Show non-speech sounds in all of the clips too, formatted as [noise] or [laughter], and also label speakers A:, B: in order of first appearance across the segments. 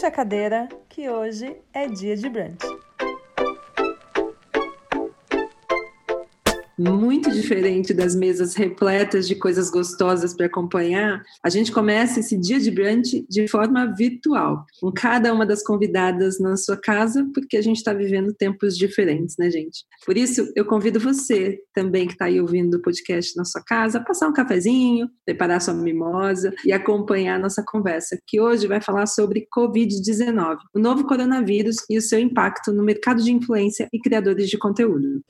A: Puxa a cadeira, que hoje é dia de brunch.
B: Muito diferente das mesas repletas de coisas gostosas para acompanhar, a gente começa esse dia de brunch de forma virtual, com cada uma das convidadas na sua casa, porque a gente está vivendo tempos diferentes, né, gente? Por isso, eu convido você também que está aí ouvindo o podcast na sua casa, a passar um cafezinho, preparar sua mimosa e acompanhar a nossa conversa, que hoje vai falar sobre Covid-19, o novo coronavírus e o seu impacto no mercado de influência e criadores de conteúdo.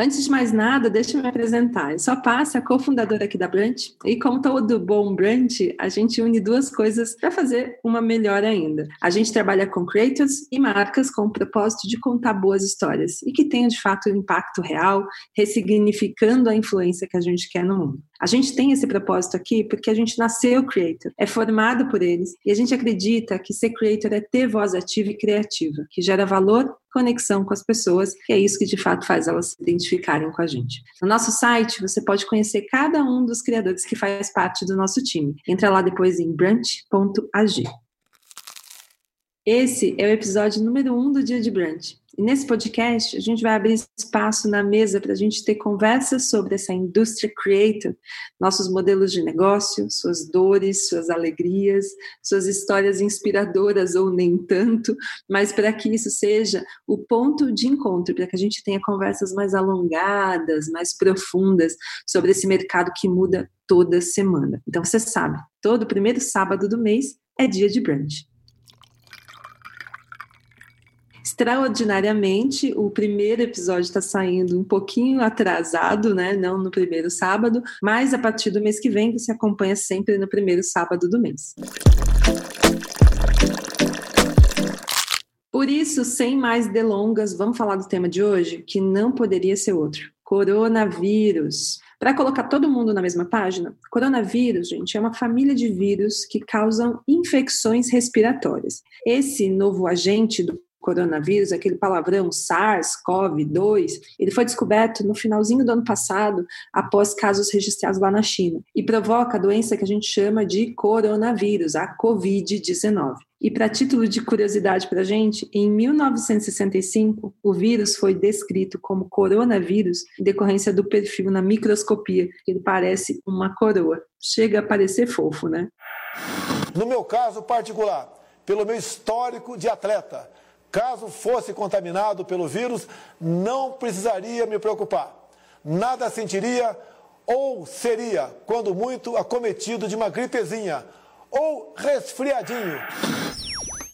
B: Antes de mais nada, deixa eu me apresentar. Eu sou a Passa, a cofundadora aqui da Brunch. E como todo bom Brunch, a gente une duas coisas para fazer uma melhor ainda. A gente trabalha com creators e marcas com o propósito de contar boas histórias e que tenham de fato um impacto real, ressignificando a influência que a gente quer no mundo. A gente tem esse propósito aqui porque a gente nasceu creator, é formado por eles e a gente acredita que ser creator é ter voz ativa e criativa, que gera valor, conexão com as pessoas, e é isso que de fato faz elas se identificarem com a gente. No nosso site, você pode conhecer cada um dos criadores que faz parte do nosso time. Entra lá depois em brunch.ag. Esse é o episódio número um do Dia de Brunch. E nesse podcast, a gente vai abrir espaço na mesa para a gente ter conversas sobre essa indústria creator, nossos modelos de negócio, suas dores, suas alegrias, suas histórias inspiradoras ou nem tanto, mas para que isso seja o ponto de encontro, para que a gente tenha conversas mais alongadas, mais profundas sobre esse mercado que muda toda semana. Então, você sabe, todo primeiro sábado do mês é dia de brunch. Extraordinariamente, o primeiro episódio está saindo um pouquinho atrasado, né? Não no primeiro sábado, mas a partir do mês que vem você acompanha sempre no primeiro sábado do mês. Por isso, sem mais delongas, vamos falar do tema de hoje, que não poderia ser outro: coronavírus. Para colocar todo mundo na mesma página, coronavírus, gente, é uma família de vírus que causam infecções respiratórias. Esse novo agente do coronavírus, aquele palavrão SARS-CoV-2, ele foi descoberto no finalzinho do ano passado, após casos registrados lá na China, e provoca a doença que a gente chama de coronavírus, a Covid-19. E para título de curiosidade para a gente, em 1965, o vírus foi descrito como coronavírus em decorrência do perfil na microscopia, que ele parece uma coroa. Chega a parecer fofo, né?
C: No meu caso particular, pelo meu histórico de atleta, Caso fosse contaminado pelo vírus, não precisaria me preocupar. Nada sentiria ou seria, quando muito, acometido de uma gripezinha ou resfriadinho.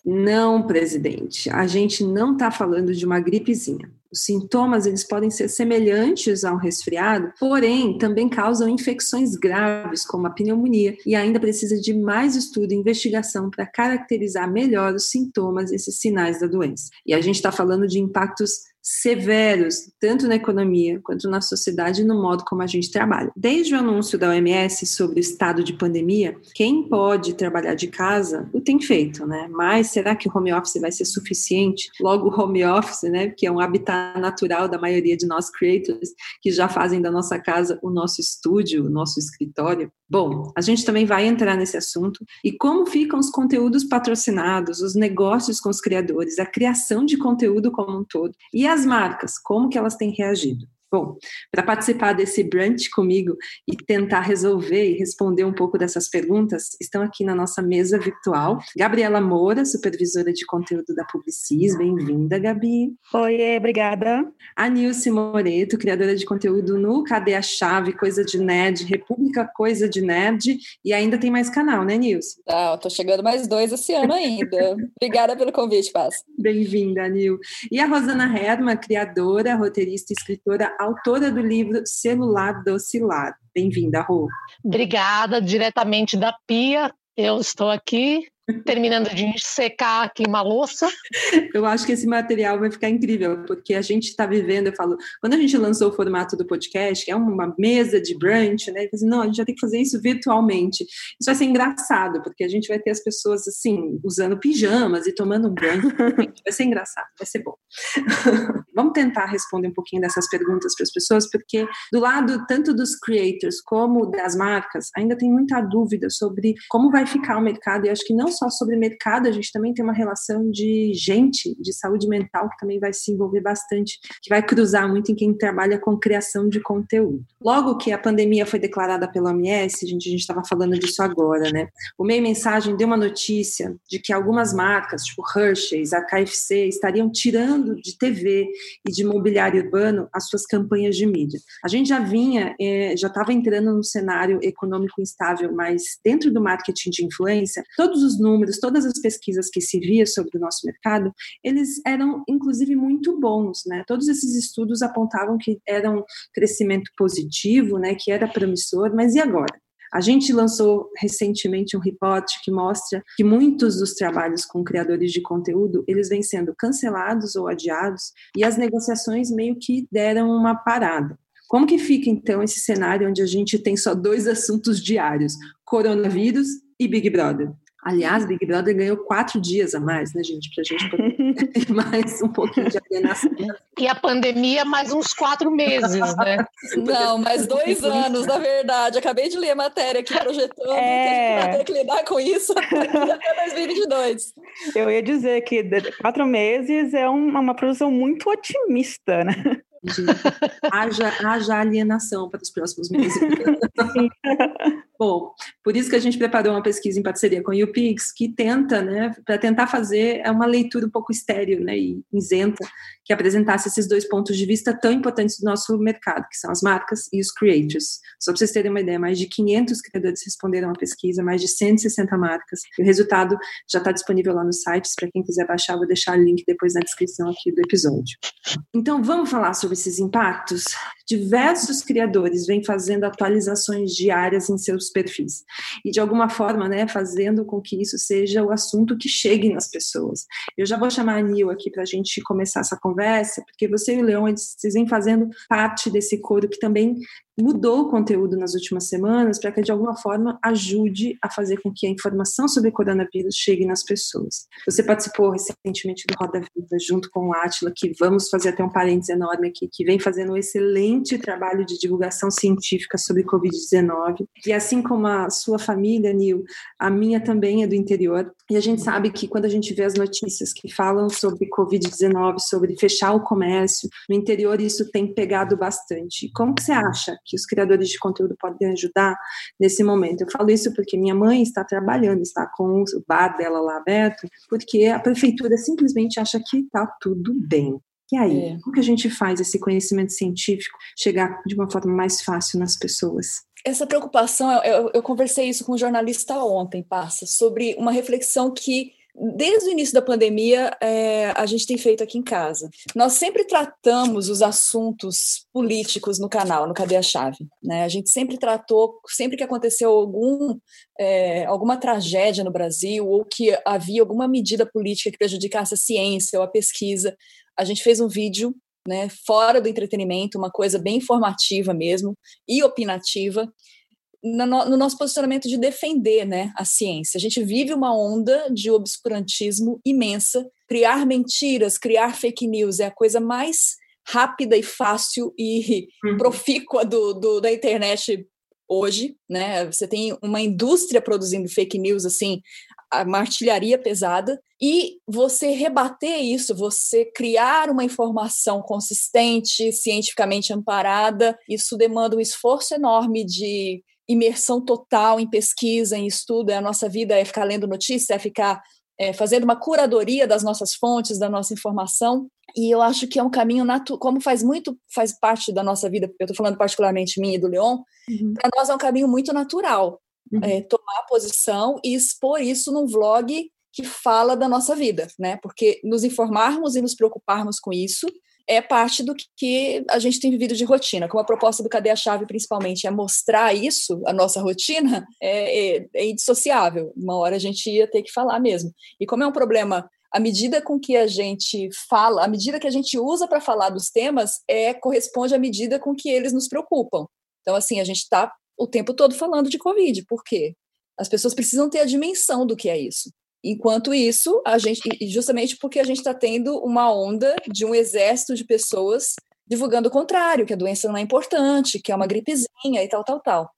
B: Não, presidente, a gente não está falando de uma gripezinha. Os sintomas eles podem ser semelhantes a um resfriado, porém também causam infecções graves, como a pneumonia, e ainda precisa de mais estudo e investigação para caracterizar melhor os sintomas, esses sinais da doença. E a gente está falando de impactos severos, tanto na economia quanto na sociedade e no modo como a gente trabalha. Desde o anúncio da OMS sobre o estado de pandemia, quem pode trabalhar de casa o tem feito, né? Mas será que o home office vai ser suficiente? Logo, o home office, né, que é um habitat natural da maioria de nós creators, que já fazem da nossa casa o nosso estúdio, o nosso escritório. Bom, a gente também vai entrar nesse assunto e como ficam os conteúdos patrocinados, os negócios com os criadores, a criação de conteúdo como um todo e as marcas, como que elas têm reagido. Bom, para participar desse brunch comigo e tentar resolver e responder um pouco dessas perguntas, estão aqui na nossa mesa virtual Gabriela Moura, supervisora de conteúdo da Publicis. Bem-vinda, Gabi.
D: Oi, obrigada.
B: A Nilce Moreto, criadora de conteúdo no Cadê a Chave, Coisa de Nerd, República Coisa de Nerd. E ainda tem mais canal, né, Nilce?
E: Ah, tô chegando mais dois esse ano ainda. obrigada pelo convite, Paz.
B: Bem-vinda, Nil. E a Rosana Herman, criadora, roteirista e escritora autora do livro Celular Docilar. Bem-vinda, Rô.
D: Obrigada, diretamente da Pia. Eu estou aqui terminando de secar aqui uma louça.
B: Eu acho que esse material vai ficar incrível, porque a gente está vivendo, eu falo, quando a gente lançou o formato do podcast, que é uma mesa de brunch, né? Eu falei, não, a gente vai ter que fazer isso virtualmente. Isso vai ser engraçado, porque a gente vai ter as pessoas assim, usando pijamas e tomando um brunch. [laughs] vai ser engraçado, vai ser bom. [laughs] Vamos tentar responder um pouquinho dessas perguntas para as pessoas, porque do lado tanto dos creators como das marcas, ainda tem muita dúvida sobre como vai ficar o mercado, e acho que não só sobre mercado, a gente também tem uma relação de gente, de saúde mental, que também vai se envolver bastante, que vai cruzar muito em quem trabalha com criação de conteúdo. Logo que a pandemia foi declarada pela OMS, a gente estava falando disso agora, né? O meio mensagem deu uma notícia de que algumas marcas, tipo Hershey's, a KFC, estariam tirando de TV e de mobiliário urbano as suas campanhas de mídia. A gente já vinha, é, já estava entrando num cenário econômico instável, mas dentro do marketing de influência, todos os números, todas as pesquisas que se via sobre o nosso mercado, eles eram inclusive muito bons, né? Todos esses estudos apontavam que era um crescimento positivo, né? Que era promissor, mas e agora? A gente lançou recentemente um report que mostra que muitos dos trabalhos com criadores de conteúdo, eles vêm sendo cancelados ou adiados e as negociações meio que deram uma parada. Como que fica então esse cenário onde a gente tem só dois [laughs] assuntos diários, coronavírus e Big Brother? Aliás, Big Brother ganhou quatro dias a mais, né, gente? Pra gente poder [laughs] ter mais um pouquinho de alienação.
D: E a pandemia, mais uns quatro meses, né? [laughs]
E: Não, mais dois anos, na verdade. Acabei de ler a matéria aqui projetando é... que a gente vai ter que lidar com isso [laughs] até 2022.
A: Eu ia dizer que quatro meses é uma, uma produção muito otimista, né?
B: haja, haja alienação para os próximos meses. Bom, por isso que a gente preparou uma pesquisa em parceria com o UPix, que tenta, né, para tentar fazer uma leitura um pouco estéreo né, e isenta, que apresentasse esses dois pontos de vista tão importantes do nosso mercado, que são as marcas e os creators. Só para vocês terem uma ideia, mais de 500 criadores responderam à pesquisa, mais de 160 marcas, e o resultado já está disponível lá no site, para quem quiser baixar, vou deixar o link depois na descrição aqui do episódio. Então, vamos falar sobre esses impactos? Diversos criadores vêm fazendo atualizações diárias em seus perfis, e de alguma forma, né, fazendo com que isso seja o assunto que chegue nas pessoas. Eu já vou chamar a Nil aqui para a gente começar essa conversa porque você e o Leão, vocês vêm fazendo parte desse coro que também mudou o conteúdo nas últimas semanas para que de alguma forma ajude a fazer com que a informação sobre coronavírus chegue nas pessoas. Você participou recentemente do Roda Viva junto com o Atila, que vamos fazer até um parênteses enorme aqui, que vem fazendo um excelente trabalho de divulgação científica sobre Covid-19. E assim como a sua família, Nil, a minha também é do interior. E a gente sabe que quando a gente vê as notícias que falam sobre Covid-19, sobre fechar o comércio, no interior isso tem pegado bastante. Como que você acha que os criadores de conteúdo podem ajudar nesse momento. Eu falo isso porque minha mãe está trabalhando, está com o bar dela lá aberto, porque a prefeitura simplesmente acha que está tudo bem. E aí, é. como que a gente faz esse conhecimento científico chegar de uma forma mais fácil nas pessoas?
E: Essa preocupação, eu, eu conversei isso com um jornalista ontem, Passa, sobre uma reflexão que Desde o início da pandemia, é, a gente tem feito aqui em casa. Nós sempre tratamos os assuntos políticos no canal, no Cadeia Chave. Né? A gente sempre tratou, sempre que aconteceu algum, é, alguma tragédia no Brasil ou que havia alguma medida política que prejudicasse a ciência ou a pesquisa, a gente fez um vídeo né, fora do entretenimento, uma coisa bem informativa mesmo e opinativa, no, nosso posicionamento de defender né, a ciência. A gente vive uma onda de obscurantismo imensa. Criar mentiras, criar fake news é a coisa mais rápida e fácil e uhum. profícua do, do, da internet hoje, né? Você tem uma indústria produzindo fake news assim, a martilharia pesada, e você rebater isso, você criar uma informação consistente, cientificamente amparada, isso demanda um esforço enorme de imersão total em pesquisa, em estudo, é a nossa vida é ficar lendo notícia, é ficar é, fazendo uma curadoria das nossas fontes, da nossa informação, e eu acho que é um caminho natural, como faz muito, faz parte da nossa vida, eu estou falando particularmente minha e do Leon, uhum. para nós é um caminho muito natural, uhum. é, tomar posição e expor isso num vlog que fala da nossa vida, né, porque nos informarmos e nos preocuparmos com isso é parte do que a gente tem vivido de rotina. Como a proposta do Cadê a Chave, principalmente, é mostrar isso, a nossa rotina, é, é, é indissociável. Uma hora a gente ia ter que falar mesmo. E como é um problema à medida com que a gente fala, à medida que a gente usa para falar dos temas, é corresponde à medida com que eles nos preocupam. Então, assim, a gente está o tempo todo falando de Covid. Por quê? As pessoas precisam ter a dimensão do que é isso. Enquanto isso, a gente, justamente porque a gente está tendo uma onda de um exército de pessoas divulgando o contrário, que a doença não é importante, que é uma gripezinha e tal, tal, tal.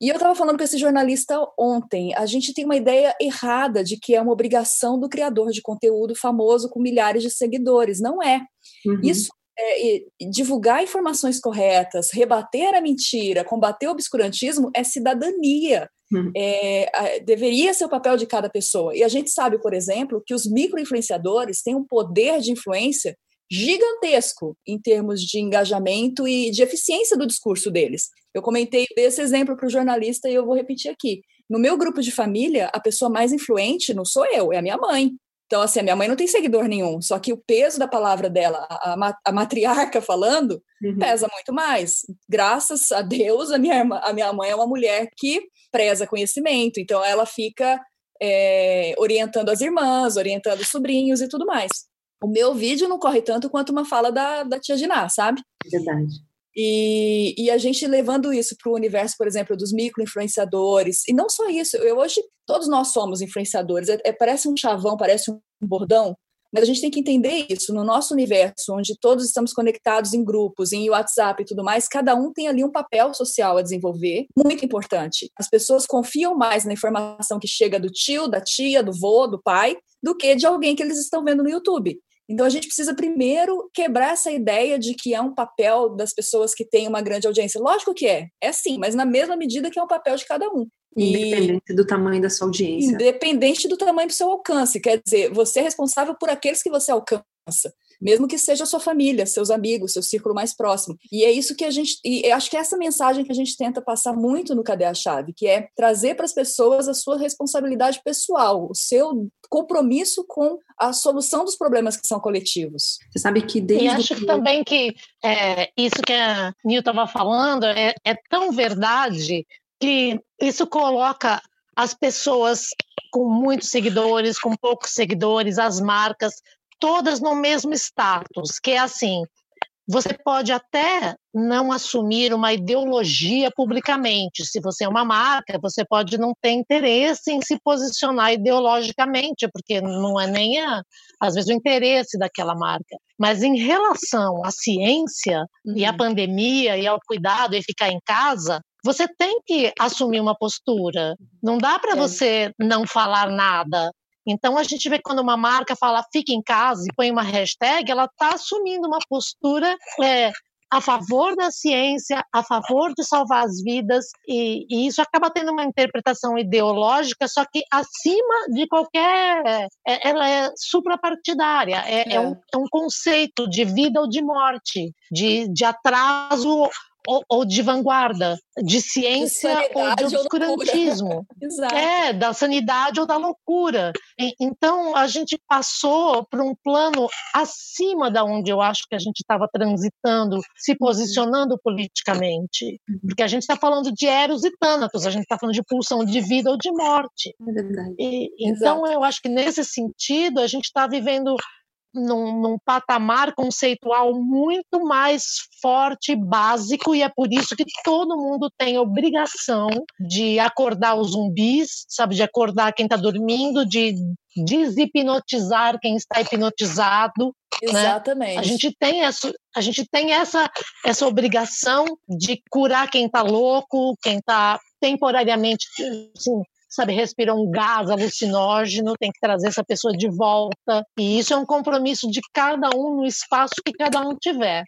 E: E eu estava falando com esse jornalista ontem. A gente tem uma ideia errada de que é uma obrigação do criador de conteúdo famoso com milhares de seguidores. Não é. Uhum. Isso é, divulgar informações corretas, rebater a mentira, combater o obscurantismo é cidadania. Uhum. É, deveria ser o papel de cada pessoa. E a gente sabe, por exemplo, que os microinfluenciadores têm um poder de influência gigantesco em termos de engajamento e de eficiência do discurso deles. Eu comentei esse exemplo para o jornalista e eu vou repetir aqui. No meu grupo de família, a pessoa mais influente não sou eu, é a minha mãe. Então, assim, a minha mãe não tem seguidor nenhum, só que o peso da palavra dela, a, a matriarca falando, uhum. pesa muito mais. Graças a Deus, a minha, irmã, a minha mãe é uma mulher que preza conhecimento, então ela fica é, orientando as irmãs, orientando os sobrinhos e tudo mais. O meu vídeo não corre tanto quanto uma fala da, da tia Diná, sabe?
B: Verdade.
E: E, e, a gente levando isso para o universo, por exemplo, dos micro-influenciadores, e não só isso, eu hoje, todos nós somos influenciadores, é, é, parece um chavão, parece um bordão, mas a gente tem que entender isso, no nosso universo, onde todos estamos conectados em grupos, em WhatsApp e tudo mais, cada um tem ali um papel social a desenvolver, muito importante. As pessoas confiam mais na informação que chega do tio, da tia, do vô, do pai, do que de alguém que eles estão vendo no YouTube. Então a gente precisa primeiro quebrar essa ideia de que é um papel das pessoas que têm uma grande audiência. Lógico que é, é sim, mas na mesma medida que é um papel de cada um.
B: Independente e... do tamanho da sua audiência.
E: Independente do tamanho do seu alcance. Quer dizer, você é responsável por aqueles que você alcança mesmo que seja a sua família, seus amigos, seu círculo mais próximo. E é isso que a gente, e acho que é essa mensagem que a gente tenta passar muito no Cadê a Chave, que é trazer para as pessoas a sua responsabilidade pessoal, o seu compromisso com a solução dos problemas que são coletivos.
B: Você sabe que desde
D: e acho
B: que...
D: também que é, isso que a Nil estava falando é, é tão verdade que isso coloca as pessoas com muitos seguidores, com poucos seguidores, as marcas, todas no mesmo status, que é assim: você pode até não assumir uma ideologia publicamente. Se você é uma marca, você pode não ter interesse em se posicionar ideologicamente, porque não é nem, a, às vezes, o interesse daquela marca. Mas em relação à ciência e à uhum. pandemia e ao cuidado e ficar em casa, você tem que assumir uma postura. Não dá para você não falar nada. Então a gente vê quando uma marca fala fique em casa e põe uma hashtag, ela está assumindo uma postura é, a favor da ciência, a favor de salvar as vidas, e, e, isso acaba tendo uma interpretação ideológica, só que acima de qualquer. É, ela é suprapartidária, é, é. é, um, é um conceito de vida ou de morte, de, de atraso ou, ou de vanguarda, de ciência de ou de obscurantismo. [laughs] é, da sanidade ou da loucura. E, então, a gente passou para um plano acima da onde eu acho que a gente estava transitando, se uhum. posicionando uhum. politicamente. Porque a gente está falando de Eros e Tânatos, a gente está falando de pulsão de vida ou de morte.
B: É verdade.
D: E, então, eu acho que nesse sentido, a gente está vivendo num, num, patamar conceitual muito mais forte, básico, e é por isso que todo mundo tem obrigação de acordar os zumbis, sabe, de acordar quem está dormindo, de deshipnotizar quem está hipnotizado.
E: Exatamente.
D: Né? A gente tem essa, a gente tem essa, essa obrigação de curar quem está louco, quem está temporariamente assim, sabe, respira um gás alucinógeno, tem que trazer essa pessoa de volta. E isso é um compromisso de cada um no espaço que cada um tiver.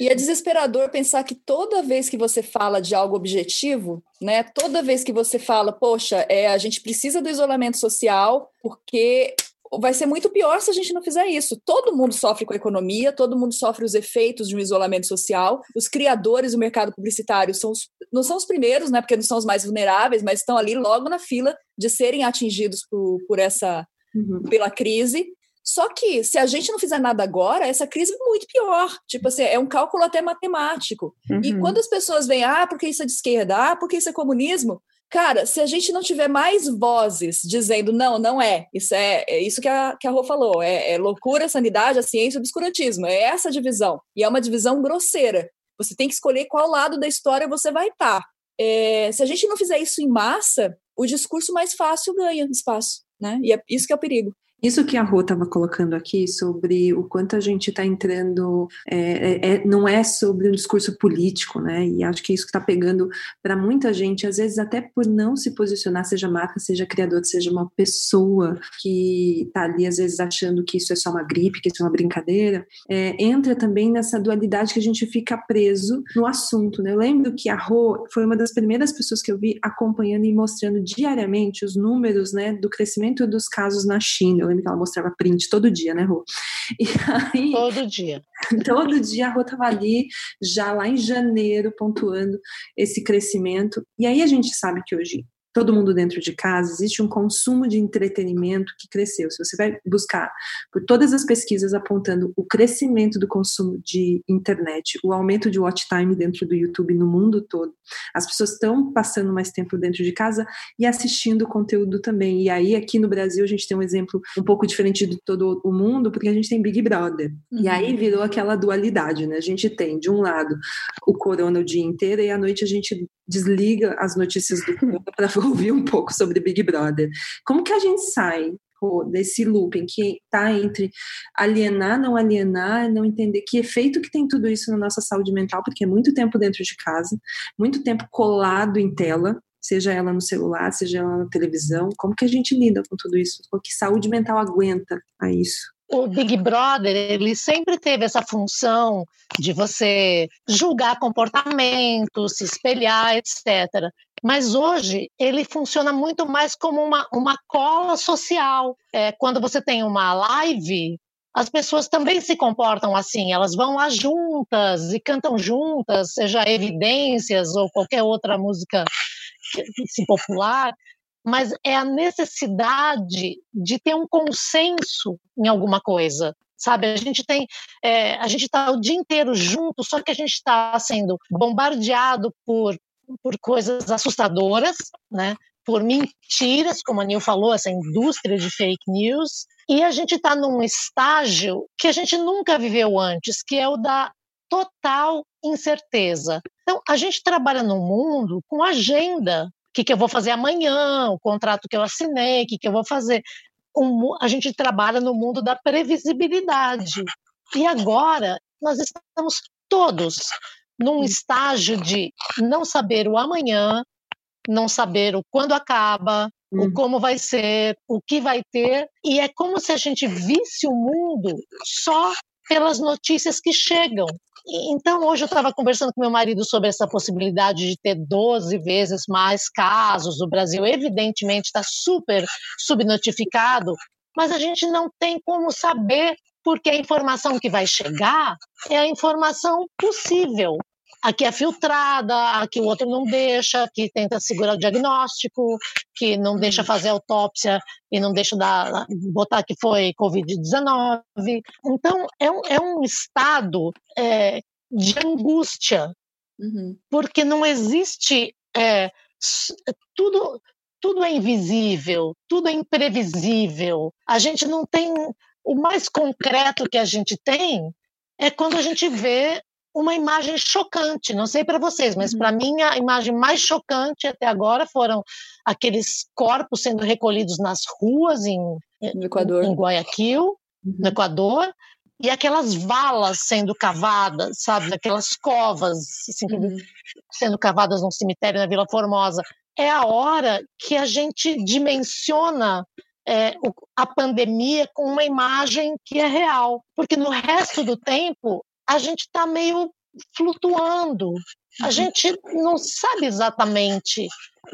E: E é desesperador pensar que toda vez que você fala de algo objetivo, né, toda vez que você fala, poxa, é, a gente precisa do isolamento social porque vai ser muito pior se a gente não fizer isso. Todo mundo sofre com a economia, todo mundo sofre os efeitos de um isolamento social. Os criadores do mercado publicitário são os, não são os primeiros, né, porque não são os mais vulneráveis, mas estão ali logo na fila de serem atingidos por, por essa uhum. pela crise. Só que se a gente não fizer nada agora, essa crise é muito pior. Tipo assim, é um cálculo até matemático. Uhum. E quando as pessoas veem, ah, porque isso é de esquerda, ah, porque isso é comunismo, Cara, se a gente não tiver mais vozes dizendo não, não é, isso é, é isso que a, que a Rô falou, é, é loucura, sanidade, a ciência, obscurantismo, é essa divisão. E é uma divisão grosseira. Você tem que escolher qual lado da história você vai estar. Tá. É, se a gente não fizer isso em massa, o discurso mais fácil ganha espaço, né? E é isso que é o perigo.
B: Isso que a Rô estava colocando aqui sobre o quanto a gente está entrando, é, é, é, não é sobre um discurso político, né? E acho que isso que está pegando para muita gente, às vezes até por não se posicionar, seja marca, seja criador, seja uma pessoa que está ali às vezes achando que isso é só uma gripe, que isso é uma brincadeira, é, entra também nessa dualidade que a gente fica preso no assunto, né? Eu lembro que a Rô foi uma das primeiras pessoas que eu vi acompanhando e mostrando diariamente os números, né, do crescimento dos casos na China eu lembro que ela mostrava print todo dia, né, Rô?
D: E aí, [laughs] todo dia.
B: Todo dia a Rô estava ali, já lá em janeiro, pontuando esse crescimento. E aí a gente sabe que hoje todo mundo dentro de casa, existe um consumo de entretenimento que cresceu. Se você vai buscar por todas as pesquisas apontando o crescimento do consumo de internet, o aumento de watch time dentro do YouTube no mundo todo, as pessoas estão passando mais tempo dentro de casa e assistindo conteúdo também. E aí, aqui no Brasil, a gente tem um exemplo um pouco diferente de todo o mundo, porque a gente tem Big Brother. Uhum. E aí virou aquela dualidade, né? A gente tem, de um lado, o corona o dia inteiro e à noite a gente desliga as notícias do corona para ouvir um pouco sobre Big Brother. Como que a gente sai desse looping que está entre alienar, não alienar, não entender que efeito que tem tudo isso na nossa saúde mental, porque é muito tempo dentro de casa, muito tempo colado em tela, seja ela no celular, seja ela na televisão, como que a gente lida com tudo isso? Que saúde mental aguenta a isso?
D: O Big Brother, ele sempre teve essa função de você julgar comportamentos, se espelhar, etc. Mas hoje ele funciona muito mais como uma, uma cola social. É, quando você tem uma live, as pessoas também se comportam assim, elas vão lá juntas e cantam juntas, seja Evidências ou qualquer outra música popular mas é a necessidade de ter um consenso em alguma coisa. Sabe, a gente tem, é, a gente está o dia inteiro junto, só que a gente está sendo bombardeado por, por coisas assustadoras, né? por mentiras, como a Nil falou, essa indústria de fake news, e a gente está num estágio que a gente nunca viveu antes, que é o da total incerteza. Então, a gente trabalha num mundo com agenda, que, que eu vou fazer amanhã, o contrato que eu assinei, o que, que eu vou fazer. Um, a gente trabalha no mundo da previsibilidade. E agora nós estamos todos num estágio de não saber o amanhã, não saber o quando acaba, o hum. como vai ser, o que vai ter, e é como se a gente visse o mundo só pelas notícias que chegam. Então, hoje eu estava conversando com meu marido sobre essa possibilidade de ter 12 vezes mais casos. O Brasil, evidentemente, está super subnotificado, mas a gente não tem como saber, porque a informação que vai chegar é a informação possível aqui é filtrada, aqui o outro não deixa, que tenta segurar o diagnóstico, que não deixa uhum. fazer autópsia e não deixa dar, botar que foi Covid-19. Então, é um, é um estado é, de angústia, uhum. porque não existe. É, tudo, tudo é invisível, tudo é imprevisível. A gente não tem. O mais concreto que a gente tem é quando a gente vê uma imagem chocante. Não sei para vocês, mas uhum. para mim a imagem mais chocante até agora foram aqueles corpos sendo recolhidos nas ruas em, no Equador. em Guayaquil, uhum. no Equador, e aquelas valas sendo cavadas, sabe, aquelas covas assim, uhum. sendo cavadas num cemitério na Vila Formosa. É a hora que a gente dimensiona é, a pandemia com uma imagem que é real, porque no resto do tempo a gente está meio flutuando. A uhum. gente não sabe exatamente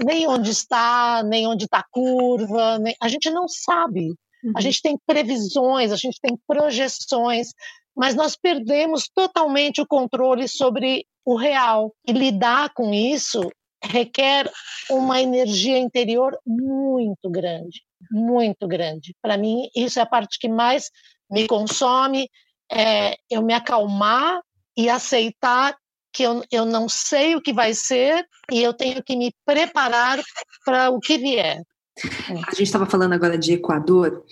D: nem onde está, nem onde está a curva, nem... a gente não sabe. Uhum. A gente tem previsões, a gente tem projeções, mas nós perdemos totalmente o controle sobre o real. E lidar com isso requer uma energia interior muito grande. muito grande. Para mim, isso é a parte que mais me consome, é eu me acalmar e aceitar que eu, eu não sei o que vai ser e eu tenho que me preparar para o que vier.
B: A gente estava falando agora de Equador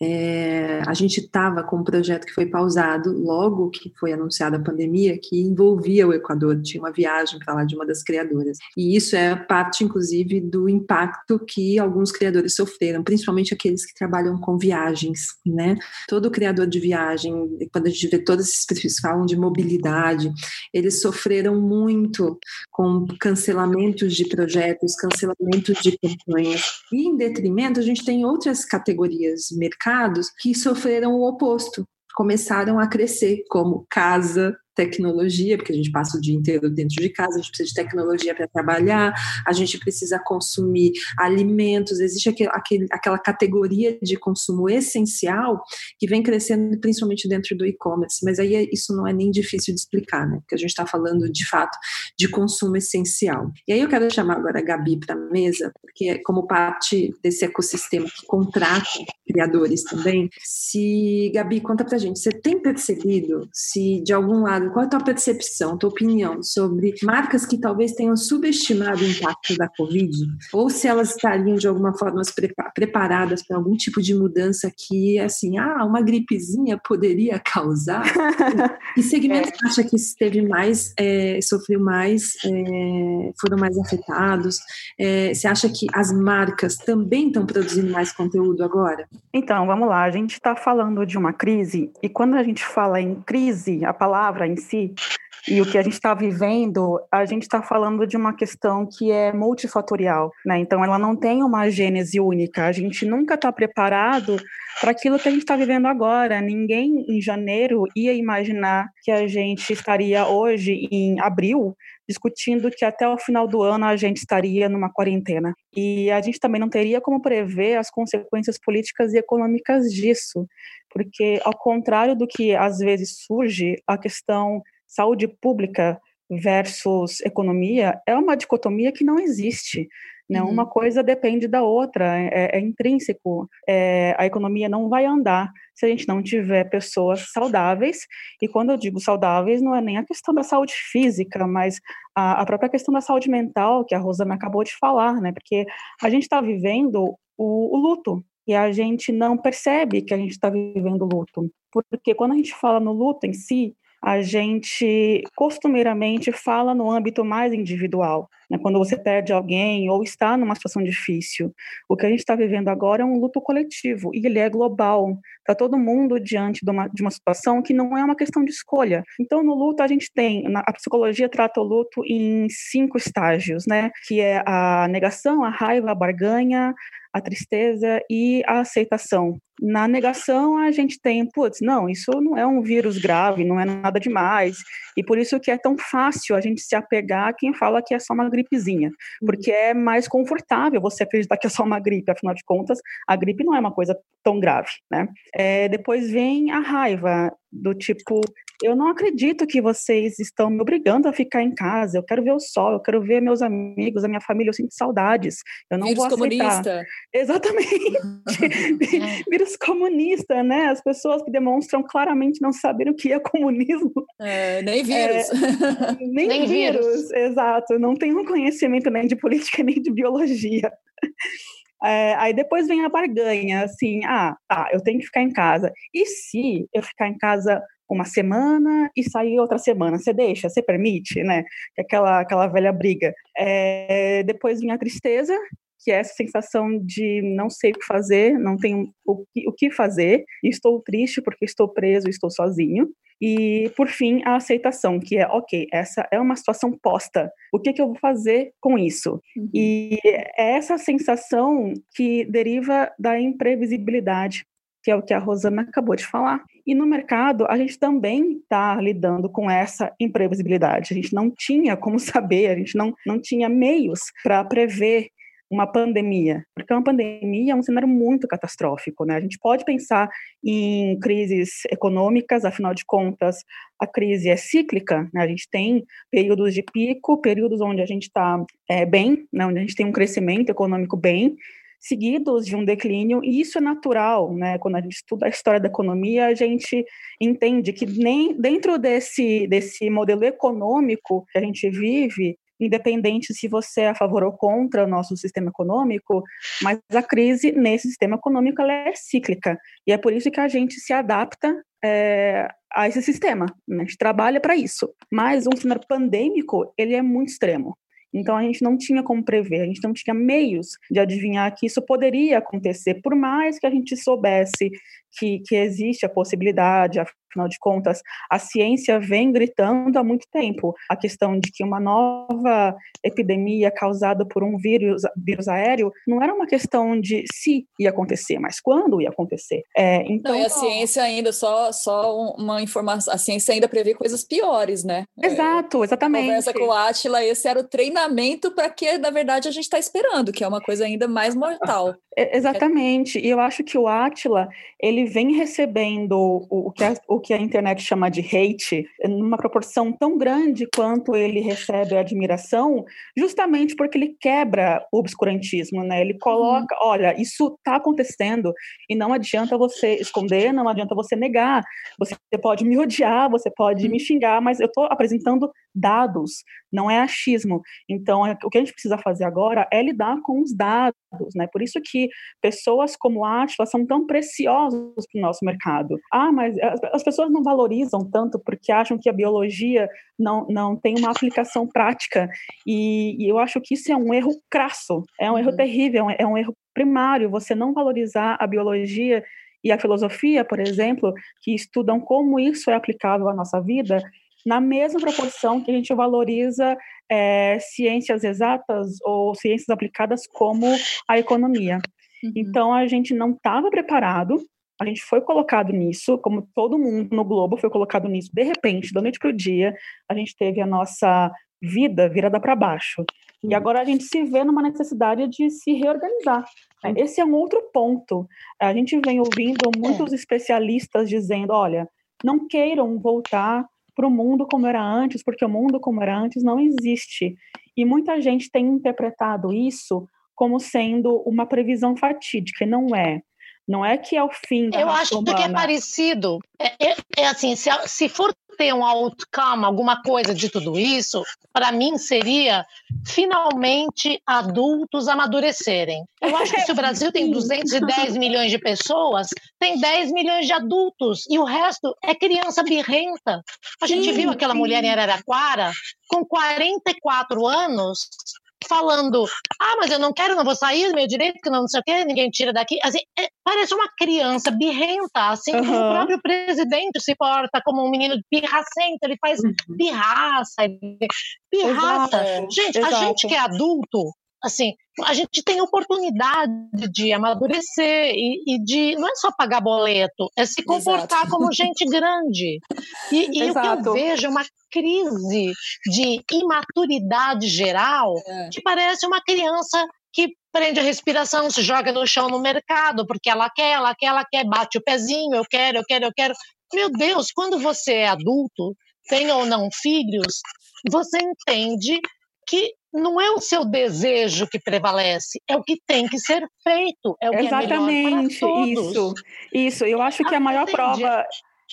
B: é, a gente estava com um projeto que foi pausado logo que foi anunciada a pandemia, que envolvia o Equador, tinha uma viagem para lá de uma das criadoras. E isso é parte, inclusive, do impacto que alguns criadores sofreram, principalmente aqueles que trabalham com viagens, né? Todo criador de viagem, quando a gente vê todos esses perfis falam de mobilidade, eles sofreram muito com cancelamentos de projetos, cancelamentos de campanhas. E, em detrimento, a gente tem outras categorias mercados mercados que sofreram o oposto, começaram a crescer, como casa, tecnologia, porque a gente passa o dia inteiro dentro de casa, a gente precisa de tecnologia para trabalhar, a gente precisa consumir alimentos, existe aquele, aquele, aquela categoria de consumo essencial que vem crescendo principalmente dentro do e-commerce, mas aí é, isso não é nem difícil de explicar, né? Porque a gente está falando de fato de consumo essencial. E aí eu quero chamar agora a Gabi para a mesa, porque como parte desse ecossistema que contrata criadores também, se, Gabi, conta pra gente, você tem percebido se de algum lado qual é a tua percepção, tua opinião sobre marcas que talvez tenham subestimado o impacto da Covid? Ou se elas estariam de alguma forma preparadas para algum tipo de mudança que, assim, ah, uma gripezinha poderia [laughs] causar? e segmento [laughs] é. acha que esteve mais, é, sofreu mais, é, foram mais afetados? É, você acha que as marcas também estão produzindo mais conteúdo agora?
A: Então, vamos lá. A gente está falando de uma crise, e quando a gente fala em crise, a palavra em si e o que a gente está vivendo, a gente está falando de uma questão que é multifatorial, né? Então, ela não tem uma gênese única. A gente nunca está preparado para aquilo que a gente está vivendo agora. Ninguém em janeiro ia imaginar que a gente estaria hoje, em abril, discutindo que até o final do ano a gente estaria numa quarentena. E a gente também não teria como prever as consequências políticas e econômicas disso, porque, ao contrário do que às vezes surge, a questão saúde pública versus economia é uma dicotomia que não existe. Né? Uhum. Uma coisa depende da outra, é, é intrínseco. É, a economia não vai andar se a gente não tiver pessoas saudáveis. E quando eu digo saudáveis, não é nem a questão da saúde física, mas a, a própria questão da saúde mental, que a Rosana acabou de falar, né? Porque a gente está vivendo o, o luto, e a gente não percebe que a gente está vivendo luto. Porque quando a gente fala no luto em si, a gente costumeiramente fala no âmbito mais individual, né? quando você perde alguém ou está numa situação difícil. O que a gente está vivendo agora é um luto coletivo e ele é global. Está todo mundo diante de uma, de uma situação que não é uma questão de escolha. Então, no luto, a gente tem, a psicologia trata o luto em cinco estágios, né? que é a negação, a raiva, a barganha, a tristeza e a aceitação. Na negação, a gente tem, putz, não, isso não é um vírus grave, não é nada demais, e por isso que é tão fácil a gente se apegar a quem fala que é só uma gripezinha, uhum. porque é mais confortável você acreditar que é só uma gripe, afinal de contas, a gripe não é uma coisa tão grave, né? É, depois vem a raiva, do tipo, eu não acredito que vocês estão me obrigando a ficar em casa. Eu quero ver o sol, eu quero ver meus amigos, a minha família, eu sinto saudades. Eu não Vírus vou aceitar. comunista. [laughs] Exatamente. [laughs] É. Vírus comunista, né? As pessoas que demonstram claramente não saber o que é comunismo.
E: É, nem vírus.
A: É, [laughs] nem, nem vírus. vírus, exato. Não tem um conhecimento nem de política nem de biologia. É, aí depois vem a barganha, assim, ah, tá, eu tenho que ficar em casa. E se eu ficar em casa uma semana e sair outra semana. Você deixa, você permite, né? Aquela, aquela velha briga. É, depois vem a tristeza, que é essa sensação de não sei o que fazer, não tenho o que, o que fazer, estou triste porque estou preso, estou sozinho. E, por fim, a aceitação, que é, ok, essa é uma situação posta, o que, que eu vou fazer com isso? Uhum. E é essa sensação que deriva da imprevisibilidade, que é o que a Rosana acabou de falar. E no mercado, a gente também está lidando com essa imprevisibilidade. A gente não tinha como [laughs] saber, a gente não, não tinha meios para prever uma pandemia, porque uma pandemia é um cenário muito catastrófico, né? A gente pode pensar em crises econômicas, afinal de contas, a crise é cíclica, né? A gente tem períodos de pico, períodos onde a gente está é, bem, né? onde a gente tem um crescimento econômico bem, seguidos de um declínio, e isso é natural, né? Quando a gente estuda a história da economia, a gente entende que nem dentro desse, desse modelo econômico que a gente vive, independente se você é a favor ou contra o nosso sistema econômico, mas a crise nesse sistema econômico é cíclica. E é por isso que a gente se adapta é, a esse sistema. Né? A gente trabalha para isso. Mas um cenário pandêmico, ele é muito extremo. Então a gente não tinha como prever, a gente não tinha meios de adivinhar que isso poderia acontecer, por mais que a gente soubesse que, que existe a possibilidade, afinal de contas, a ciência vem gritando há muito tempo a questão de que uma nova epidemia causada por um vírus, vírus aéreo não era uma questão de se ia acontecer, mas quando ia acontecer.
E: É, então, não, e a ciência ainda, só, só uma informação, a ciência ainda prevê coisas piores, né?
A: Exato, exatamente.
E: Conversa com o Átila, esse era o treinamento para que, na verdade, a gente está esperando, que é uma coisa ainda mais mortal. [laughs]
A: exatamente, e eu acho que o Átila, ele vem recebendo o, o, que a, o que a internet chama de hate, numa proporção tão grande quanto ele recebe a admiração, justamente porque ele quebra o obscurantismo, né? Ele coloca, uhum. olha, isso está acontecendo e não adianta você esconder, não adianta você negar. Você pode me odiar, você pode uhum. me xingar, mas eu estou apresentando dados, não é achismo. Então, é, o que a gente precisa fazer agora é lidar com os dados, né? Por isso que pessoas como a Atlas são tão preciosas para o nosso mercado. Ah, mas as pessoas pessoas não valorizam tanto porque acham que a biologia não, não tem uma aplicação prática. E, e eu acho que isso é um erro crasso, é um erro uhum. terrível, é um erro primário você não valorizar a biologia e a filosofia, por exemplo, que estudam como isso é aplicável à nossa vida, na mesma proporção que a gente valoriza é, ciências exatas ou ciências aplicadas como a economia. Uhum. Então, a gente não estava preparado a gente foi colocado nisso, como todo mundo no globo foi colocado nisso, de repente, da noite para o dia, a gente teve a nossa vida virada para baixo. E uhum. agora a gente se vê numa necessidade de se reorganizar. Né? Esse é um outro ponto. A gente vem ouvindo muitos é. especialistas dizendo: olha, não queiram voltar para o mundo como era antes, porque o mundo como era antes não existe. E muita gente tem interpretado isso como sendo uma previsão fatídica, e não é. Não é que é o fim da
D: Eu acho
A: humana.
D: que é parecido. É, é, é assim, se, se for ter um outcome, alguma coisa de tudo isso, para mim seria finalmente adultos amadurecerem. Eu acho que se o Brasil tem 210 [laughs] milhões de pessoas, tem 10 milhões de adultos e o resto é criança birrenta. A gente sim, viu aquela sim. mulher em Araraquara com 44 anos falando, ah, mas eu não quero, não vou sair do meu direito, que não, não sei o quê, ninguém tira daqui. Assim, é, parece uma criança birrenta, assim uhum. o próprio presidente se porta como um menino pirracento, ele faz uhum. pirraça, pirraça. Exato. Gente, Exato. a gente que é adulto, assim, a gente tem oportunidade de amadurecer e, e, de não é só pagar boleto, é se comportar Exato. como gente [laughs] grande. E, e o que eu vejo é uma crise de imaturidade geral é. que parece uma criança que prende a respiração, se joga no chão no mercado, porque ela quer, ela quer, ela quer, bate o pezinho, eu quero, eu quero, eu quero. Meu Deus, quando você é adulto, tem ou não filhos, você entende que não é o seu desejo que prevalece, é o que tem que ser feito, é o
A: Exatamente,
D: que é melhor para
A: todos. isso. Isso, eu acho que a maior prova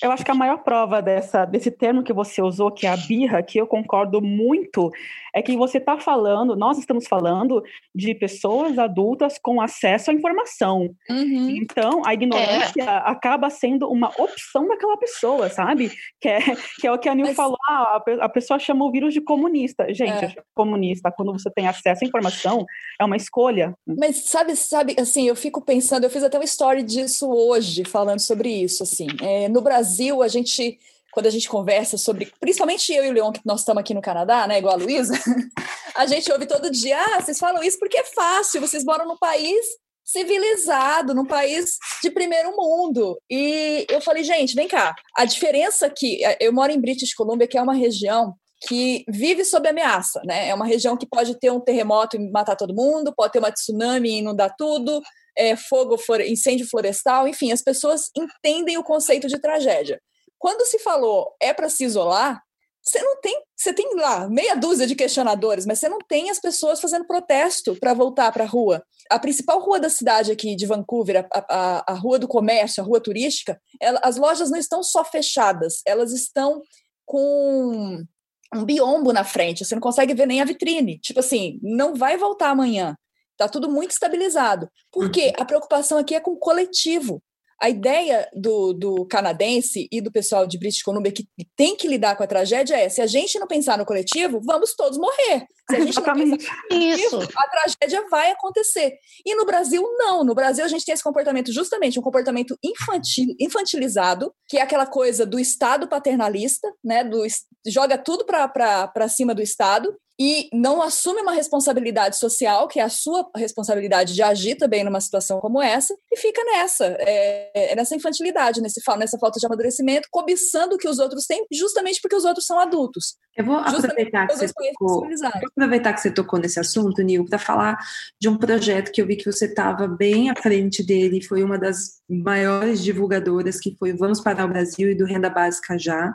A: eu acho que a maior prova dessa, desse termo que você usou, que é a birra, que eu concordo muito, é que você está falando, nós estamos falando de pessoas adultas com acesso à informação. Uhum. Então, a ignorância é. acaba sendo uma opção daquela pessoa, sabe? Que é, que é o que a Nil Mas... falou, ah, a pessoa chama o vírus de comunista. Gente, é. comunista, quando você tem acesso à informação, é uma escolha.
E: Mas sabe, sabe, assim, eu fico pensando, eu fiz até uma story disso hoje, falando sobre isso, assim. É, no Brasil, a gente quando a gente conversa sobre, principalmente eu e o Leon, que nós estamos aqui no Canadá, né, igual a Luísa, [laughs] a gente ouve todo dia, ah, vocês falam isso porque é fácil, vocês moram num país civilizado, num país de primeiro mundo. E eu falei, gente, vem cá, a diferença aqui, eu moro em British Columbia, que é uma região que vive sob ameaça, né? É uma região que pode ter um terremoto e matar todo mundo, pode ter uma tsunami e inundar tudo, é, fogo, incêndio florestal, enfim, as pessoas entendem o conceito de tragédia. Quando se falou é para se isolar, você não tem, você tem lá meia dúzia de questionadores, mas você não tem as pessoas fazendo protesto para voltar para a rua. A principal rua da cidade aqui de Vancouver, a, a, a rua do comércio, a rua turística, ela, as lojas não estão só fechadas, elas estão com um biombo na frente, você não consegue ver nem a vitrine. Tipo assim, não vai voltar amanhã. Tá tudo muito estabilizado. Porque uhum. a preocupação aqui é com o coletivo. A ideia do, do canadense e do pessoal de British Columbia que tem que lidar com a tragédia é: se a gente não pensar no coletivo, vamos todos morrer. Se a gente
A: Exatamente. não
E: pensar no coletivo, a tragédia vai acontecer. E no Brasil, não. No Brasil, a gente tem esse comportamento, justamente, um comportamento infantil, infantilizado, que é aquela coisa do Estado paternalista, né? Do, joga tudo para cima do Estado e não assume uma responsabilidade social, que é a sua responsabilidade de agir também numa situação como essa, e fica nessa, é, é nessa infantilidade, nesse, nessa falta de amadurecimento, cobiçando o que os outros têm, justamente porque os outros são adultos.
B: Eu vou aproveitar que, você tocou, aproveitar que você tocou nesse assunto, Nil, para falar de um projeto que eu vi que você estava bem à frente dele, foi uma das maiores divulgadoras, que foi Vamos para o Brasil e do Renda Básica Já,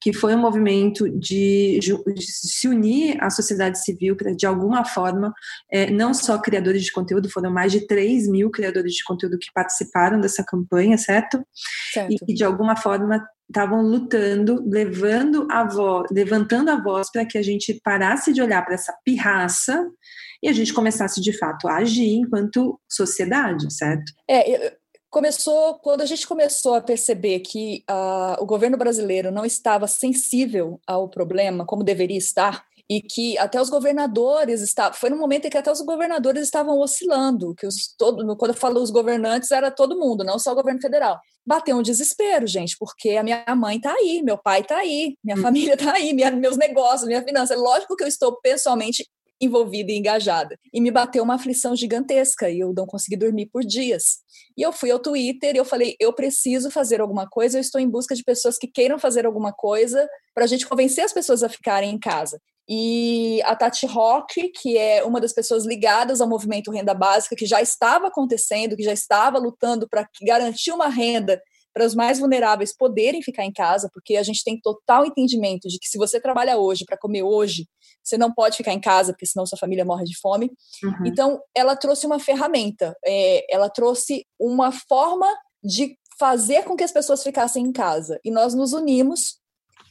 B: que foi um movimento de, de se unir à sociedade civil para, de alguma forma, é, não só criadores de conteúdo, foram mais de 3 mil criadores de conteúdo que participaram dessa campanha, certo? certo. E que, de alguma forma, estavam lutando, levando a voz, levantando a voz para que a gente parasse de olhar para essa pirraça e a gente começasse de fato a agir enquanto sociedade, certo?
E: É, começou quando a gente começou a perceber que uh, o governo brasileiro não estava sensível ao problema como deveria estar e que até os governadores estavam. Foi no momento em que até os governadores estavam oscilando, que os, todo, quando eu falo os governantes, era todo mundo, não só o governo federal. Bateu um desespero, gente, porque a minha mãe está aí, meu pai está aí, minha hum. família está [laughs] aí, minha, meus negócios, minha finança. Lógico que eu estou pessoalmente envolvida e engajada. E me bateu uma aflição gigantesca e eu não consegui dormir por dias. E eu fui ao Twitter e eu falei: eu preciso fazer alguma coisa, eu estou em busca de pessoas que queiram fazer alguma coisa para a gente convencer as pessoas a ficarem em casa. E a Tati Rock, que é uma das pessoas ligadas ao movimento Renda Básica, que já estava acontecendo, que já estava lutando para garantir uma renda para os mais vulneráveis poderem ficar em casa, porque a gente tem total entendimento de que se você trabalha hoje para comer hoje, você não pode ficar em casa, porque senão sua família morre de fome. Uhum. Então, ela trouxe uma ferramenta, é, ela trouxe uma forma de fazer com que as pessoas ficassem em casa. E nós nos unimos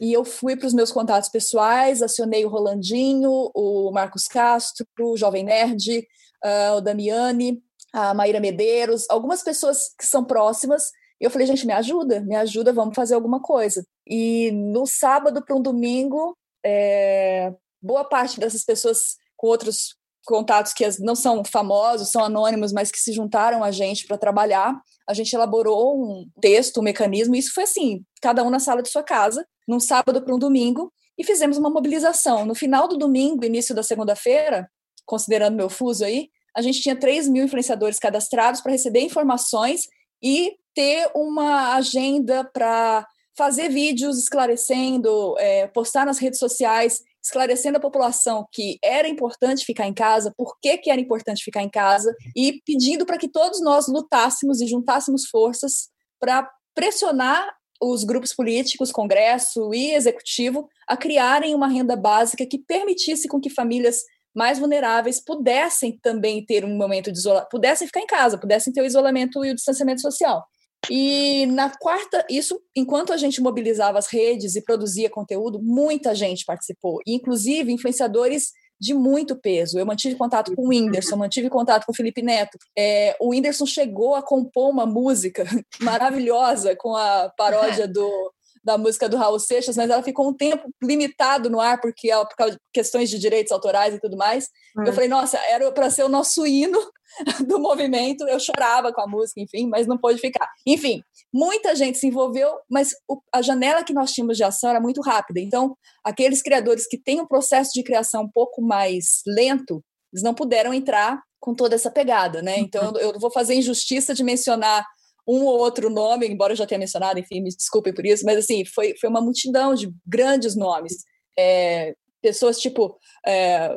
E: e eu fui para os meus contatos pessoais, acionei o Rolandinho, o Marcos Castro, o Jovem Nerd, uh, o Damiani, a Maíra Medeiros, algumas pessoas que são próximas. E eu falei, gente, me ajuda, me ajuda, vamos fazer alguma coisa. E no sábado para um domingo, é, boa parte dessas pessoas com outros contatos que não são famosos, são anônimos, mas que se juntaram a gente para trabalhar. A gente elaborou um texto, um mecanismo, e isso foi assim, cada um na sala de sua casa, num sábado para um domingo, e fizemos uma mobilização. No final do domingo, início da segunda-feira, considerando meu fuso aí, a gente tinha 3 mil influenciadores cadastrados para receber informações e ter uma agenda para fazer vídeos esclarecendo, é, postar nas redes sociais esclarecendo a população que era importante ficar em casa, por que, que era importante ficar em casa, e pedindo para que todos nós lutássemos e juntássemos forças para pressionar os grupos políticos, Congresso e Executivo, a criarem uma renda básica que permitisse com que famílias mais vulneráveis pudessem também ter um momento de isolamento, pudessem ficar em casa, pudessem ter o isolamento e o distanciamento social. E na quarta, isso enquanto a gente mobilizava as redes e produzia conteúdo, muita gente participou, inclusive influenciadores de muito peso. Eu mantive contato com o Whindersson, mantive contato com o Felipe Neto. É, o Whindersson chegou a compor uma música [laughs] maravilhosa com a paródia do da música do Raul Seixas, mas ela ficou um tempo limitado no ar porque por causa de questões de direitos autorais e tudo mais. É. Eu falei, nossa, era para ser o nosso hino [laughs] do movimento. Eu chorava com a música, enfim, mas não pôde ficar. Enfim, muita gente se envolveu, mas o, a janela que nós tínhamos de ação era muito rápida. Então, aqueles criadores que têm um processo de criação um pouco mais lento, eles não puderam entrar com toda essa pegada, né? Então, eu vou fazer injustiça de mencionar um ou outro nome, embora eu já tenha mencionado, enfim, me desculpem por isso, mas assim, foi, foi uma multidão de grandes nomes. É, pessoas tipo é,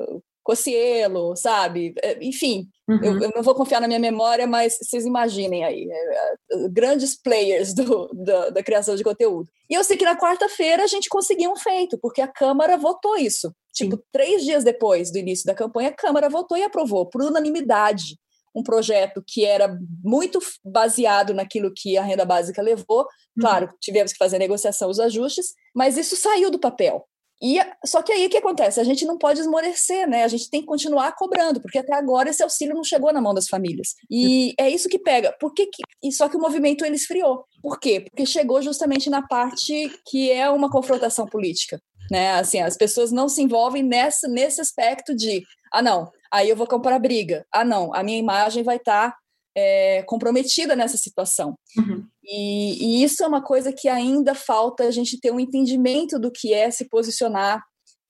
E: Cocielo, sabe? É, enfim, uhum. eu, eu, não vou confiar na minha memória, mas vocês imaginem aí, é, é, grandes players do, da, da criação de conteúdo. E eu sei que na quarta-feira a gente conseguiu um feito, porque a Câmara votou isso. Tipo, Sim. três dias depois do início da campanha, a Câmara votou e aprovou, por unanimidade, um projeto que era muito baseado naquilo que a renda básica levou. Uhum. Claro, tivemos que fazer a negociação, os ajustes, mas isso saiu do papel. E só que aí o que acontece? A gente não pode esmorecer, né? A gente tem que continuar cobrando, porque até agora esse auxílio não chegou na mão das famílias. E é isso que pega. Por que, que e só que o movimento ele esfriou. Por quê? Porque chegou justamente na parte que é uma confrontação política, né? Assim, as pessoas não se envolvem nessa nesse aspecto de, ah, não, aí eu vou comprar briga. Ah, não, a minha imagem vai estar tá, é, comprometida nessa situação. Uhum. E, e, isso é uma coisa que ainda falta a gente ter um entendimento do que é se posicionar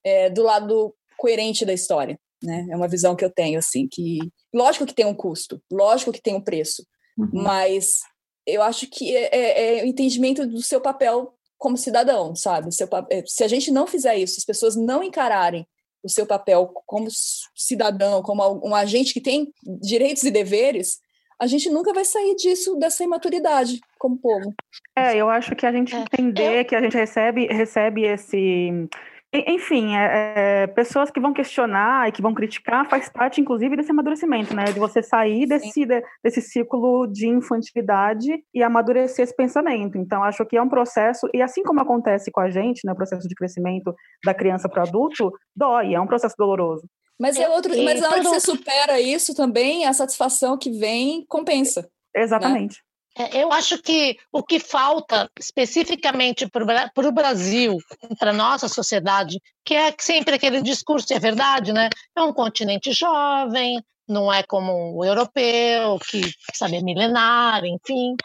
E: é, do lado coerente da história. Né? É uma visão que eu tenho, assim, que lógico que tem um custo, lógico que tem um preço, uhum. mas eu acho que é, é, é, o entendimento do seu papel como cidadão, sabe? Seu, é, se a gente não fizer isso, se as pessoas não encararem o seu papel como cidadão, como um agente que tem direitos e deveres, a gente nunca vai sair disso, dessa imaturidade como povo.
A: É, eu acho que a gente é. entender que a gente recebe, recebe esse. Enfim, é, é, pessoas que vão questionar e que vão criticar faz parte, inclusive, desse amadurecimento, né? De você sair desse, de, desse ciclo de infantilidade e amadurecer esse pensamento. Então, acho que é um processo, e assim como acontece com a gente, né? O processo de crescimento da criança para o adulto, dói, é um processo doloroso.
E: Mas é outro, mas na hora que você supera isso também, a satisfação que vem compensa.
A: Exatamente.
D: Né? Eu acho que o que falta especificamente para o Brasil, para a nossa sociedade, que é sempre aquele discurso, é verdade, né? É um continente jovem, não é como o europeu, que sabe, é milenar, enfim.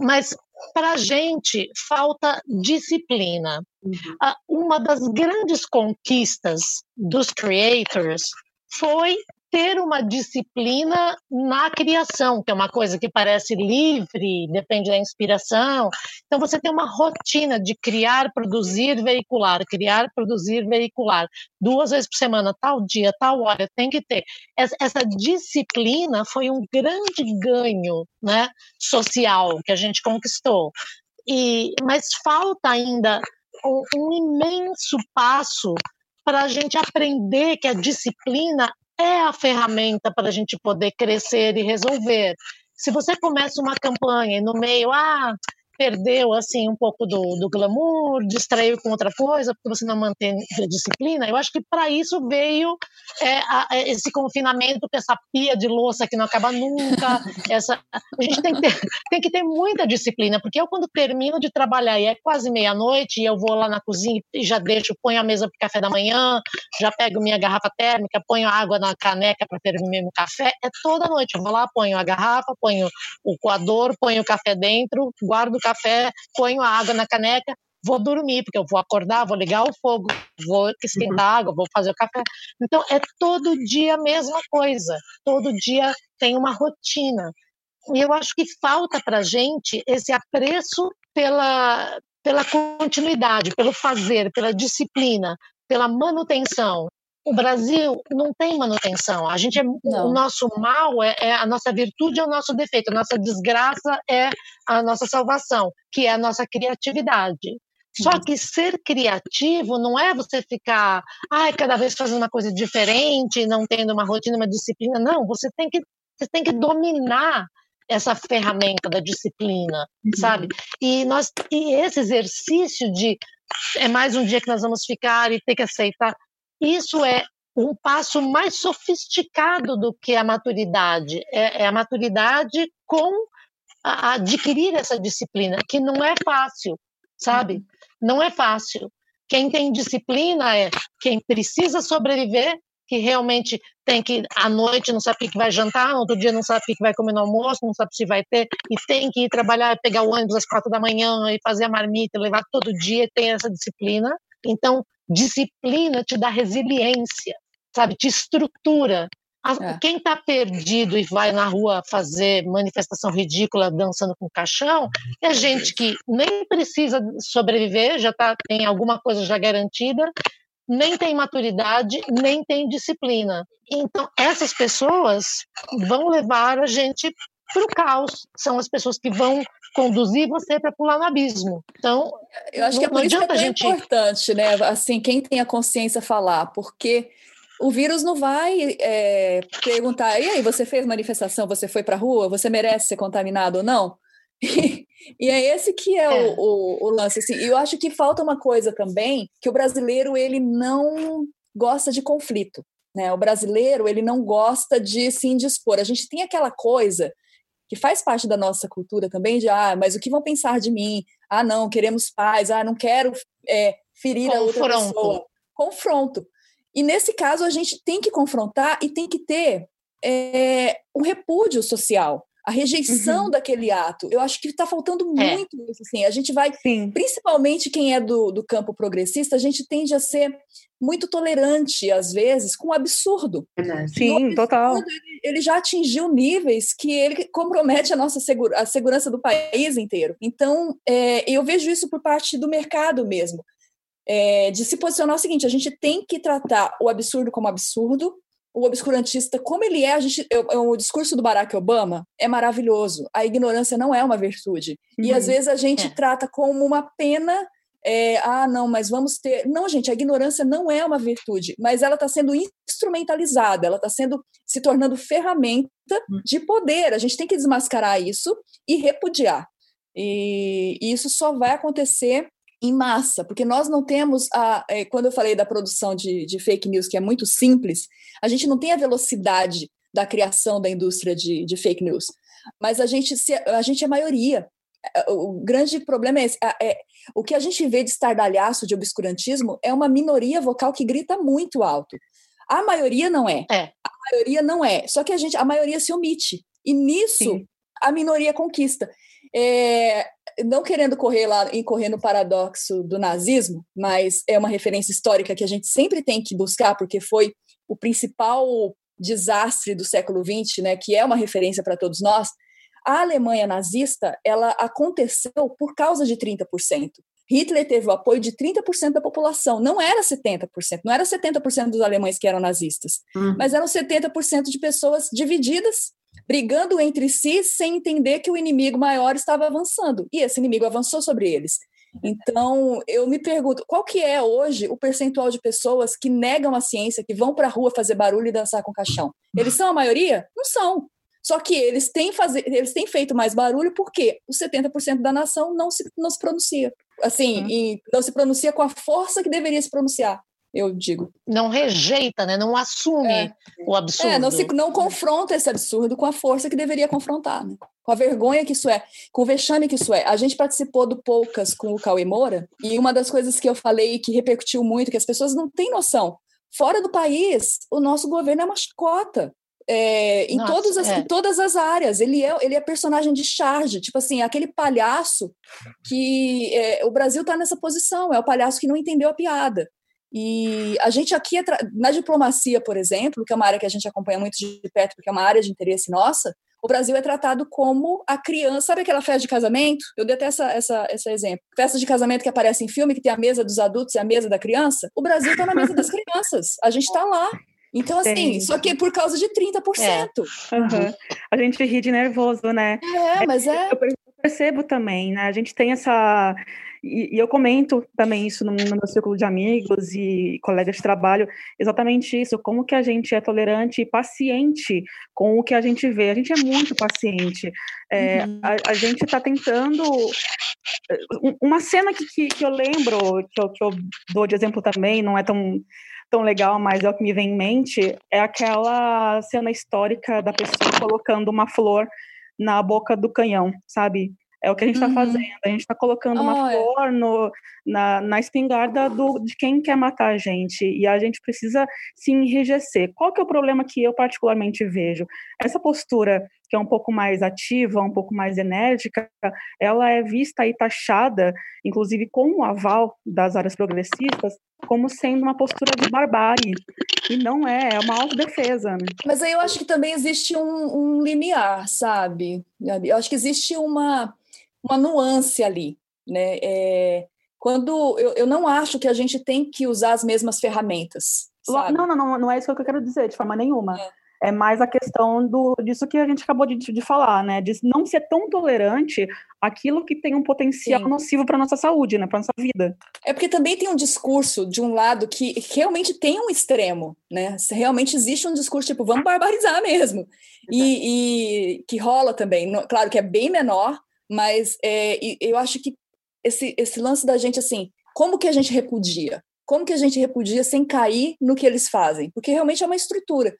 D: Mas para a gente falta disciplina. Uhum. Uma das grandes conquistas dos creators foi ter uma disciplina na criação, que é uma coisa que parece livre, depende da inspiração. Então, você tem uma rotina de criar, produzir, veicular, criar, produzir, veicular, duas vezes por semana, tal dia, tal hora, tem que ter. Essa disciplina foi um grande ganho né, social que a gente conquistou. E, mas falta ainda um, um imenso passo para a gente aprender que a disciplina é a ferramenta para a gente poder crescer e resolver. Se você começa uma campanha e no meio, ah, perdeu assim um pouco do, do glamour, distraiu com outra coisa, porque você não mantém a disciplina. Eu acho que para isso veio é, a, é, esse confinamento com essa pia de louça que não acaba nunca. [laughs] essa, a gente tem que, ter, tem que ter muita disciplina, porque eu quando termino de trabalhar e é quase meia-noite e eu vou lá na cozinha e já deixo, ponho a mesa para o café da manhã, já pego minha garrafa térmica, ponho água na caneca para ferver meu café, é toda noite. Eu vou lá, ponho a garrafa, ponho o coador, ponho o café dentro, guardo café, ponho a água na caneca, vou dormir, porque eu vou acordar, vou ligar o fogo, vou esquentar uhum. água, vou fazer o café. Então, é todo dia a mesma coisa. Todo dia tem uma rotina. E eu acho que falta para a gente esse apreço pela, pela continuidade, pelo fazer, pela disciplina, pela manutenção o Brasil não tem manutenção. A gente é, o nosso mal é, é, a nossa virtude é o nosso defeito, a nossa desgraça é a nossa salvação, que é a nossa criatividade. Só uhum. que ser criativo não é você ficar, ai, cada vez fazendo uma coisa diferente, não tendo uma rotina, uma disciplina. Não, você tem que, você tem que dominar essa ferramenta da disciplina, uhum. sabe? E nós e esse exercício de é mais um dia que nós vamos ficar e ter que aceitar isso é um passo mais sofisticado do que a maturidade. É, é a maturidade com a, a adquirir essa disciplina, que não é fácil, sabe? Uhum. Não é fácil. Quem tem disciplina é quem precisa sobreviver, que realmente tem que, à noite, não sabe o que vai jantar, no outro dia não sabe o que vai comer no almoço, não sabe se vai ter, e tem que ir trabalhar, pegar o ônibus às quatro da manhã e fazer a marmita, levar todo dia, tem essa disciplina. Então, disciplina te dá resiliência, sabe? Te estrutura. É. Quem está perdido e vai na rua fazer manifestação ridícula dançando com caixão é gente que nem precisa sobreviver, já tá, tem alguma coisa já garantida, nem têm maturidade, nem têm disciplina. Então, essas pessoas vão levar a gente para o caos. São as pessoas que vão conduzir você para pular no abismo. Então,
E: eu acho que é por isso que é gente... importante, né? Assim, quem tem a consciência falar, porque o vírus não vai é, perguntar, e aí, você fez manifestação, você foi para a rua, você merece ser contaminado ou não? [laughs] E, é esse que é, é. O, o, o, lance. Assim. E eu acho que falta uma coisa também, que o brasileiro ele não gosta de conflito. Né? O brasileiro ele não gosta de se indispor. A gente tem aquela coisa que faz parte da nossa cultura também de ah, mas o que vão pensar de mim? Ah, não, queremos paz. Ah, não quero é, ferir Confronto. a outra pessoa. Confronto. E nesse caso a gente tem que confrontar e tem que ter é, um repúdio social a rejeição uhum. daquele ato. Eu acho que está faltando é. muito é. isso. Assim. A gente vai, Sim. principalmente quem é do, do campo progressista, a gente tende a ser muito tolerante, às vezes, com o absurdo.
A: Sim, o absurdo, total. Ele,
E: ele, já atingiu níveis que ele compromete a nossa segura, a segurança do país inteiro. Então, é, eu vejo isso por parte do mercado mesmo. É, de se posicionar o seguinte: a gente tem que tratar o absurdo como absurdo, o obscurantista, como ele é, a gente, eu, eu, o discurso do Barack Obama é maravilhoso. A ignorância não é uma virtude. Uhum. E às uhum. vezes a gente é. trata como uma pena. É, ah, não, mas vamos ter. Não, gente, a ignorância não é uma virtude, mas ela está sendo instrumentalizada, ela está sendo se tornando ferramenta uhum. de poder. A gente tem que desmascarar isso e repudiar. E, e isso só vai acontecer em massa, porque nós não temos a. É, quando eu falei da produção de, de, fake news, que é muito simples, a gente não tem a velocidade da criação da indústria de, de fake news. Mas a gente, se, a gente é maioria. É, o grande problema é, esse, é, o que a gente vê de estardalhaço, de obscurantismo, é uma minoria vocal que grita muito alto. A maioria não é. é. A maioria não é. Só que a gente, a maioria se omite. E nisso Sim. a minoria conquista. É, não querendo correr lá e correr no paradoxo do nazismo, mas é uma referência histórica que a gente sempre tem que buscar, porque foi o principal desastre do século XX, né, que é uma referência para todos nós. A Alemanha nazista, ela aconteceu por causa de 30%. Hitler teve o apoio de 30% da população, não era 70%, não era 70% dos alemães que eram nazistas, uhum. mas eram 70% de pessoas divididas brigando entre si sem entender que o inimigo maior estava avançando. E esse inimigo avançou sobre eles. Então, eu me pergunto, qual que é hoje o percentual de pessoas que negam a ciência, que vão para a rua fazer barulho e dançar com caixão? Eles são a maioria? Não são. Só que eles têm, fazer, eles têm feito mais barulho porque os 70% da nação não se, não se pronuncia. Assim, uhum. não se pronuncia com a força que deveria se pronunciar eu digo.
D: Não rejeita, né? não assume é. o absurdo.
E: É, não, se, não confronta esse absurdo com a força que deveria confrontar, né? com a vergonha que isso é, com o vexame que isso é. A gente participou do Poucas com o Cauê Moura, e uma das coisas que eu falei que repercutiu muito, que as pessoas não têm noção, fora do país, o nosso governo é uma chicota. É, em, Nossa, todas as, é. em todas as áreas. Ele é, ele é personagem de charge, tipo assim, aquele palhaço que é, o Brasil está nessa posição, é o palhaço que não entendeu a piada. E a gente aqui, na diplomacia, por exemplo, que é uma área que a gente acompanha muito de perto, porque é uma área de interesse nossa, o Brasil é tratado como a criança. Sabe aquela festa de casamento? Eu dei até essa, essa, esse exemplo. Festa de casamento que aparece em filme, que tem a mesa dos adultos e a mesa da criança. O Brasil está na mesa das crianças. A gente está lá. Então, assim, Sim. só que é por causa de 30%. É.
A: Uhum. A gente ri de nervoso, né?
E: É, mas é.
A: Eu percebo também, né? A gente tem essa e, e, eu comento também isso no, no, meu círculo de amigos e colegas de trabalho, exatamente isso, como que a gente é tolerante e paciente com o que a gente vê. A gente é muito paciente. É, uhum. a, a, gente está tentando. Uma cena que, que, que, eu lembro, que eu, que eu dou de exemplo também, não é tão tão legal, mas é o que me vem em mente, é aquela cena histórica da pessoa colocando uma flor na boca do canhão, sabe? É o que a gente está uhum. fazendo. A gente está colocando oh, uma flor no, na, na espingarda do, de quem quer matar a gente. E a gente precisa se enrijecer. Qual que é o problema que eu particularmente vejo? Essa postura que é um pouco mais ativa, um pouco mais enérgica, ela é vista e taxada, inclusive com o aval das áreas progressistas, como sendo uma postura de barbárie. E não é, é uma autodefesa. Né?
E: Mas aí eu acho que também existe um, um limiar, sabe? Eu acho que existe uma uma nuance ali, né? É, quando eu, eu não acho que a gente tem que usar as mesmas ferramentas. Sabe?
A: Não, não, não, não é isso que eu quero dizer, de forma nenhuma. É é mais a questão do, disso que a gente acabou de, de falar, né? De não ser tão tolerante aquilo que tem um potencial Sim. nocivo para nossa saúde, né? Para nossa vida.
E: É porque também tem um discurso de um lado que realmente tem um extremo, né? Realmente existe um discurso tipo, vamos barbarizar mesmo. E, e, que rola também. Claro que é bem menor, mas é, eu acho que esse, esse lance da gente, assim, como que a gente repudia? como que a gente repudia sem cair no que eles fazem? Porque realmente é uma estrutura.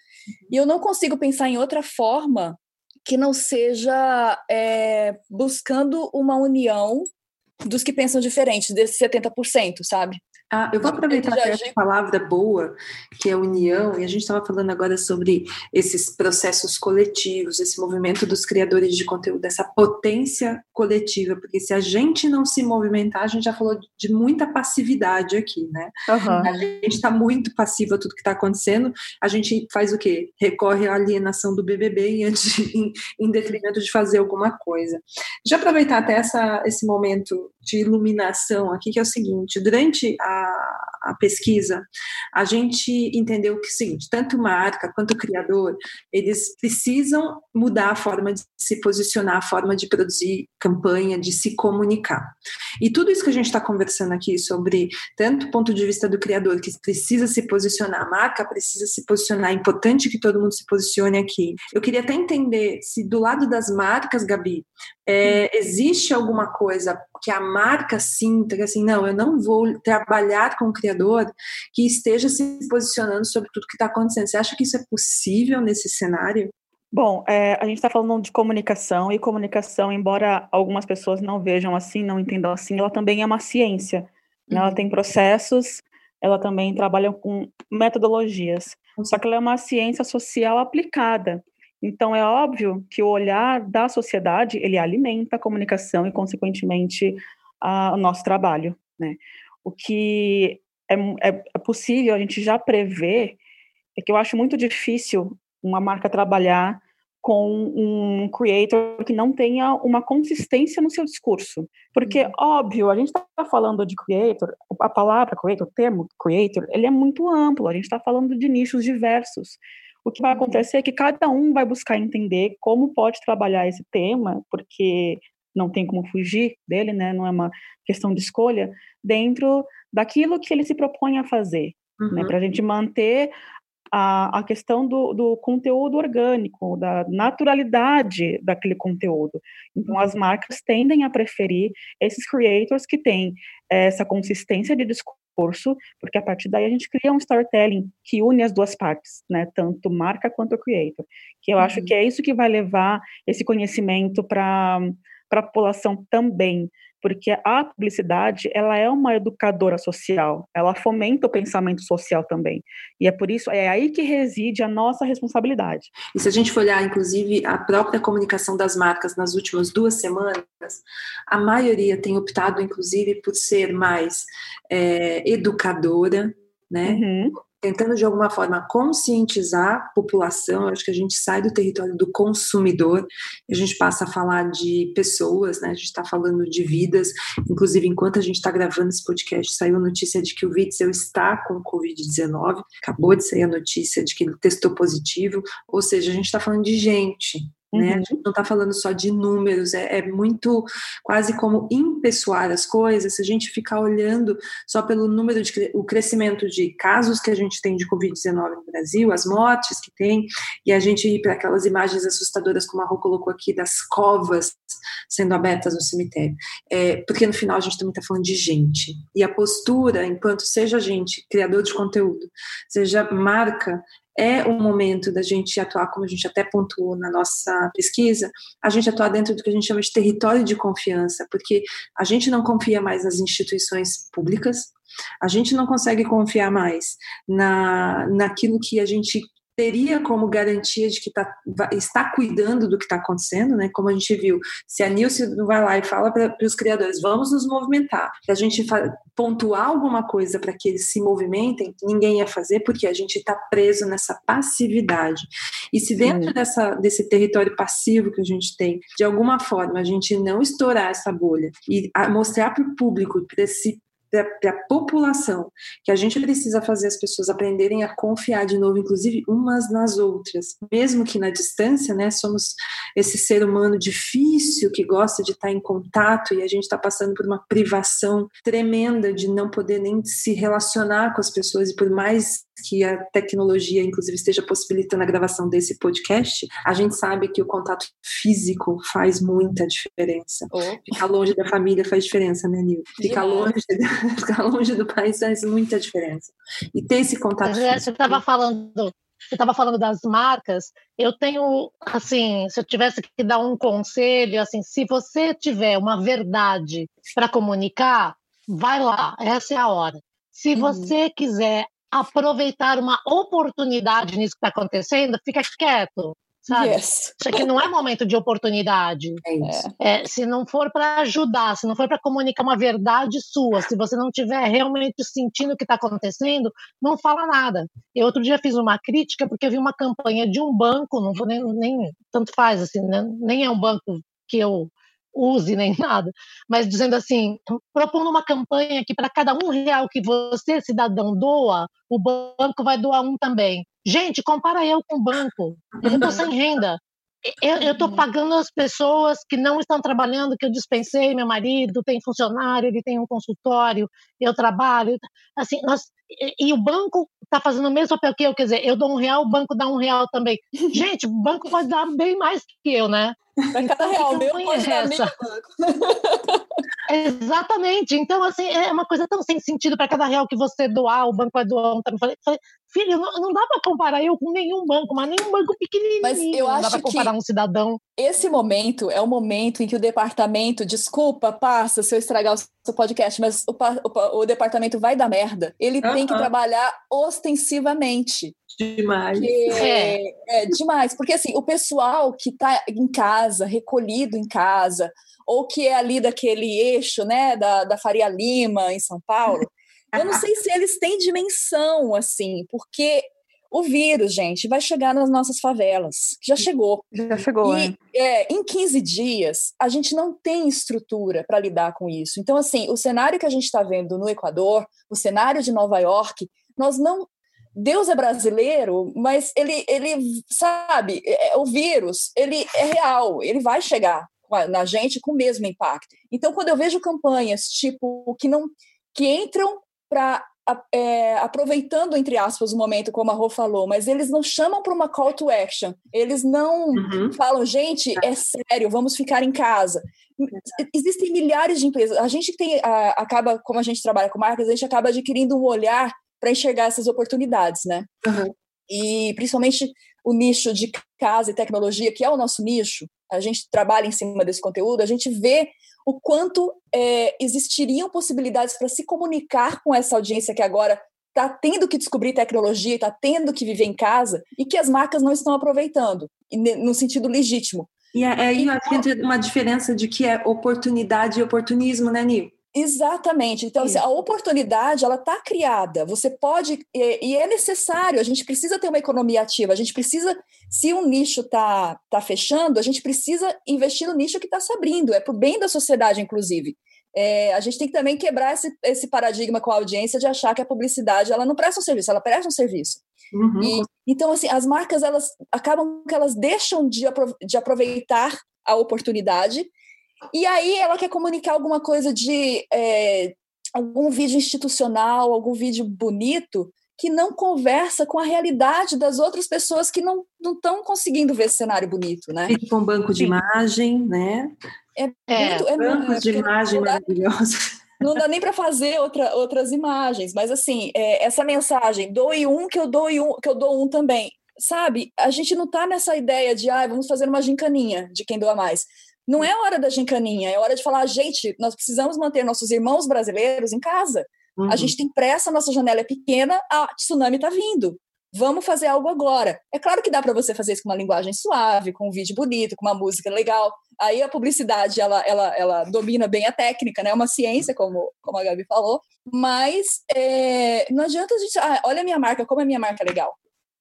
E: E eu não consigo pensar em outra forma que não seja é, buscando uma união dos que pensam diferente, desses 70%, sabe?
B: Ah, eu vou aproveitar essa palavra boa, que é união, e a gente estava falando agora sobre esses processos coletivos, esse movimento dos criadores de conteúdo, essa potência coletiva, porque se a gente não se movimentar, a gente já falou de muita passividade aqui, né? Uhum. A gente está muito passivo a tudo que está acontecendo, a gente faz o quê? Recorre à alienação do BBB em, [laughs] em, em detrimento de fazer alguma coisa. Deixa eu aproveitar até essa, esse momento de iluminação aqui, que é o seguinte: durante a, a pesquisa, a gente entendeu que é o seguinte: tanto marca quanto criador, eles precisam mudar a forma de se posicionar, a forma de produzir campanha, de se comunicar. E tudo isso que a gente está conversando aqui sobre, tanto o ponto de vista do criador, que precisa se posicionar, a marca precisa se posicionar, é importante que todo mundo se posicione aqui. Eu queria até entender se do lado das marcas, Gabi, é, existe alguma coisa que a marca sinta que assim, não, eu não vou trabalhar com o criador que esteja se posicionando sobre tudo que está acontecendo. Você acha que isso é possível nesse cenário?
A: Bom, é, a gente está falando de comunicação, e comunicação, embora algumas pessoas não vejam assim, não entendam assim, ela também é uma ciência. Né? Ela uhum. tem processos, ela também trabalha com metodologias. Só que ela é uma ciência social aplicada. Então, é óbvio que o olhar da sociedade, ele alimenta a comunicação e, consequentemente, a, o nosso trabalho, né? O que é, é, é possível a gente já prever é que eu acho muito difícil uma marca trabalhar com um creator que não tenha uma consistência no seu discurso. Porque, uhum. óbvio, a gente está falando de creator, a palavra creator, o termo creator, ele é muito amplo, a gente está falando de nichos diversos. O que vai uhum. acontecer é que cada um vai buscar entender como pode trabalhar esse tema, porque não tem como fugir dele, né? Não é uma questão de escolha dentro daquilo que ele se propõe a fazer, né? uhum. né? Para a gente manter a, a questão do, do, conteúdo orgânico, da naturalidade daquele conteúdo. Então, as marcas tendem a preferir esses creators que têm essa consistência de discurso curso, porque a partir daí a gente cria um storytelling que une as duas partes, né, tanto marca quanto creator, que eu uhum. acho que é isso que vai levar esse conhecimento para para a população também, porque a publicidade ela é uma educadora social, ela fomenta o pensamento social também, e é por isso é aí que reside a nossa responsabilidade.
B: E se a gente for olhar, inclusive, a própria comunicação das marcas nas últimas duas semanas, a maioria tem optado, inclusive, por ser mais é, educadora, né? Uhum tentando de alguma forma conscientizar a população, acho que a gente sai do território do consumidor e a gente passa a falar de pessoas, né? A gente está falando de vidas, inclusive enquanto a gente está gravando esse podcast, saiu a notícia de que o Witzel está com Covid-19, acabou de sair a notícia de que ele testou positivo, ou seja, a gente está falando de gente, né? A uhum. gente não está falando só de números, é, é, muito quase como impessoar as coisas, se a gente ficar olhando só pelo número de o crescimento de casos que a gente tem de Covid-19 no Brasil, as mortes que tem, e a gente ir para aquelas imagens assustadoras, como a Rô colocou aqui, das covas sendo abertas no cemitério. É, porque no final a gente também está falando de gente. E a postura, enquanto seja gente, criador de conteúdo, seja marca, é o momento da gente atuar, como a gente até pontuou na nossa pesquisa, a gente atuar dentro do que a gente chama de território de confiança, porque a gente não confia mais nas instituições públicas, a gente não consegue confiar mais na, naquilo que a gente teria como garantia de que tá, está cuidando do que está acontecendo, né? Como a gente viu, se a Nilce vai lá e fala para os criadores, vamos nos movimentar, se a gente pontuar alguma coisa para que eles se movimentem, ninguém ia fazer porque a gente está preso nessa passividade. E se dentro dessa, desse território passivo que a gente tem, de alguma forma a gente não estourar essa bolha e mostrar para o público, para esse para a população, que a gente precisa fazer as pessoas aprenderem a confiar de novo, inclusive umas nas outras, mesmo que na distância, né? Somos esse ser humano difícil que gosta de estar em contato e a gente está passando por uma privação tremenda de não poder nem se relacionar com as pessoas e por mais que a tecnologia, inclusive, esteja possibilitando a gravação desse podcast, a gente sabe que o contato físico faz muita diferença. Oh. Ficar longe da família faz diferença, né, Nil? Ficar longe, [laughs] ficar longe do país faz muita diferença. E ter esse contato
D: físico. Você estava falando você estava falando das marcas, eu tenho, assim, se eu tivesse que dar um conselho, assim, se você tiver uma verdade para comunicar, vai lá, essa é a hora. Se uhum. você quiser aproveitar uma oportunidade nisso que está acontecendo, fica quieto, sabe? Yes. Isso aqui não é momento de oportunidade. É, é se não for para ajudar, se não for para comunicar uma verdade sua, se você não estiver realmente sentindo o que está acontecendo, não fala nada. Eu outro dia fiz uma crítica porque eu vi uma campanha de um banco, não vou nem, nem tanto faz assim, né? nem é um banco que eu use nem [laughs] nada, mas dizendo assim, propondo uma campanha que para cada um real que você, cidadão, doa, o banco vai doar um também. Gente, compara eu com o banco. Eu estou sem renda. Eu estou pagando as pessoas que não estão trabalhando, que eu dispensei, meu marido tem funcionário, ele tem um consultório, eu trabalho. Assim, nós, e, e o banco está fazendo o mesmo papel que eu, quer dizer, eu dou um real, o banco dá um real também. [laughs] Gente, o banco pode dar bem mais que eu, né?
E: Para cada real meu pode dar meio banco. [laughs]
D: Exatamente. Então, assim, é uma coisa tão sem sentido para cada real que você doar, o banco vai doar um. Falei, falei, filho, não, não dá para comparar eu com nenhum banco, mas nenhum banco pequenininho. Mas eu acho não dá para comparar um cidadão.
E: Esse momento é o momento em que o departamento, desculpa, passa se eu estragar o seu podcast, mas o, o, o departamento vai dar merda. Ele uh -huh. tem que trabalhar ostensivamente.
B: Demais.
E: É, é, demais, porque assim, o pessoal que está em casa, recolhido em casa, ou que é ali daquele eixo, né, da, da Faria Lima, em São Paulo, eu não sei se eles têm dimensão, assim, porque o vírus, gente, vai chegar nas nossas favelas. Já chegou.
A: Já chegou, e,
E: é. Em 15 dias, a gente não tem estrutura para lidar com isso. Então, assim, o cenário que a gente está vendo no Equador, o cenário de Nova York, nós não. Deus é brasileiro, mas ele, ele sabe, é, o vírus, ele é real, ele vai chegar na gente com o mesmo impacto. Então, quando eu vejo campanhas tipo que não que entram para é, aproveitando, entre aspas, o momento, como a Rô falou, mas eles não chamam para uma call to action, eles não uhum. falam, gente, é sério, vamos ficar em casa. Existem milhares de empresas, a gente tem, a, acaba, como a gente trabalha com marcas, a gente acaba adquirindo um olhar para enxergar essas oportunidades, né? Uhum. E principalmente o nicho de casa e tecnologia, que é o nosso nicho, a gente trabalha em cima desse conteúdo, a gente vê o quanto é, existiriam possibilidades para se comunicar com essa audiência que agora está tendo que descobrir tecnologia, está tendo que viver em casa e que as marcas não estão aproveitando, no sentido legítimo.
B: E aí é, é, uma diferença de que é oportunidade e oportunismo, né, Nil?
E: Exatamente. Então, assim, a oportunidade ela está criada. Você pode e, é necessário. A gente precisa ter uma economia ativa. A gente precisa, se um nicho está tá fechando, a gente precisa investir no nicho que está se abrindo. É para o bem da sociedade, inclusive. É, a gente tem que também quebrar esse, esse paradigma com a audiência de achar que a publicidade ela não presta um serviço, ela presta um serviço. Uhum. E, então, assim, as marcas elas acabam que elas deixam de, de aproveitar a oportunidade e aí ela quer comunicar alguma coisa de é, algum vídeo institucional, algum vídeo bonito, que não conversa com a realidade das outras pessoas que não estão conseguindo ver esse cenário bonito, né?
B: Com um banco de Sim. imagem, né?
E: É, é, muito, é
B: bancos de imagem maravilhosos. [laughs]
E: Não dá nem para fazer outra, outras imagens, mas assim, é, essa mensagem, doe um que eu doe um, que eu dou um também. Sabe, a gente não está nessa ideia de ah, vamos fazer uma gincaninha de quem doa mais. Não é hora da gincaninha, é hora de falar, gente, nós precisamos manter nossos irmãos brasileiros em casa. Uhum. A gente tem pressa, nossa janela é pequena, a tsunami está vindo. Vamos fazer algo agora. É claro que dá para você fazer isso com uma linguagem suave, com um vídeo bonito, com uma música legal. Aí a publicidade ela, ela, ela domina bem a técnica, né? É uma ciência, como, como a Gabi falou. Mas é, não adianta a gente. Ah, olha a minha marca, como a minha marca é legal.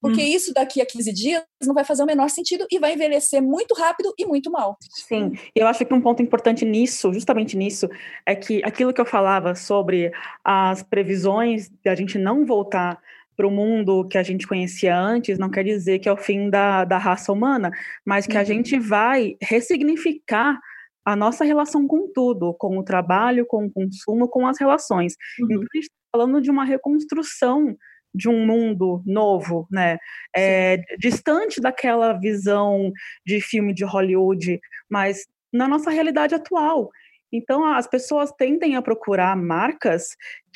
E: Porque hum. isso daqui a 15 dias não vai fazer o menor sentido e vai envelhecer muito rápido e muito mal.
A: Sim, eu acho que um ponto importante nisso, justamente nisso, é que aquilo que eu falava sobre as previsões de a gente não voltar para o mundo que a gente conhecia antes, não quer dizer que é o fim da, da raça humana, mas que uhum. a gente vai ressignificar a nossa relação com tudo, com o trabalho, com o consumo, com as relações. Uhum. Então, a gente está falando de uma reconstrução de um mundo novo, né? É, distante daquela visão de filme de Hollywood, mas na nossa realidade atual. Então, as pessoas tendem a procurar marcas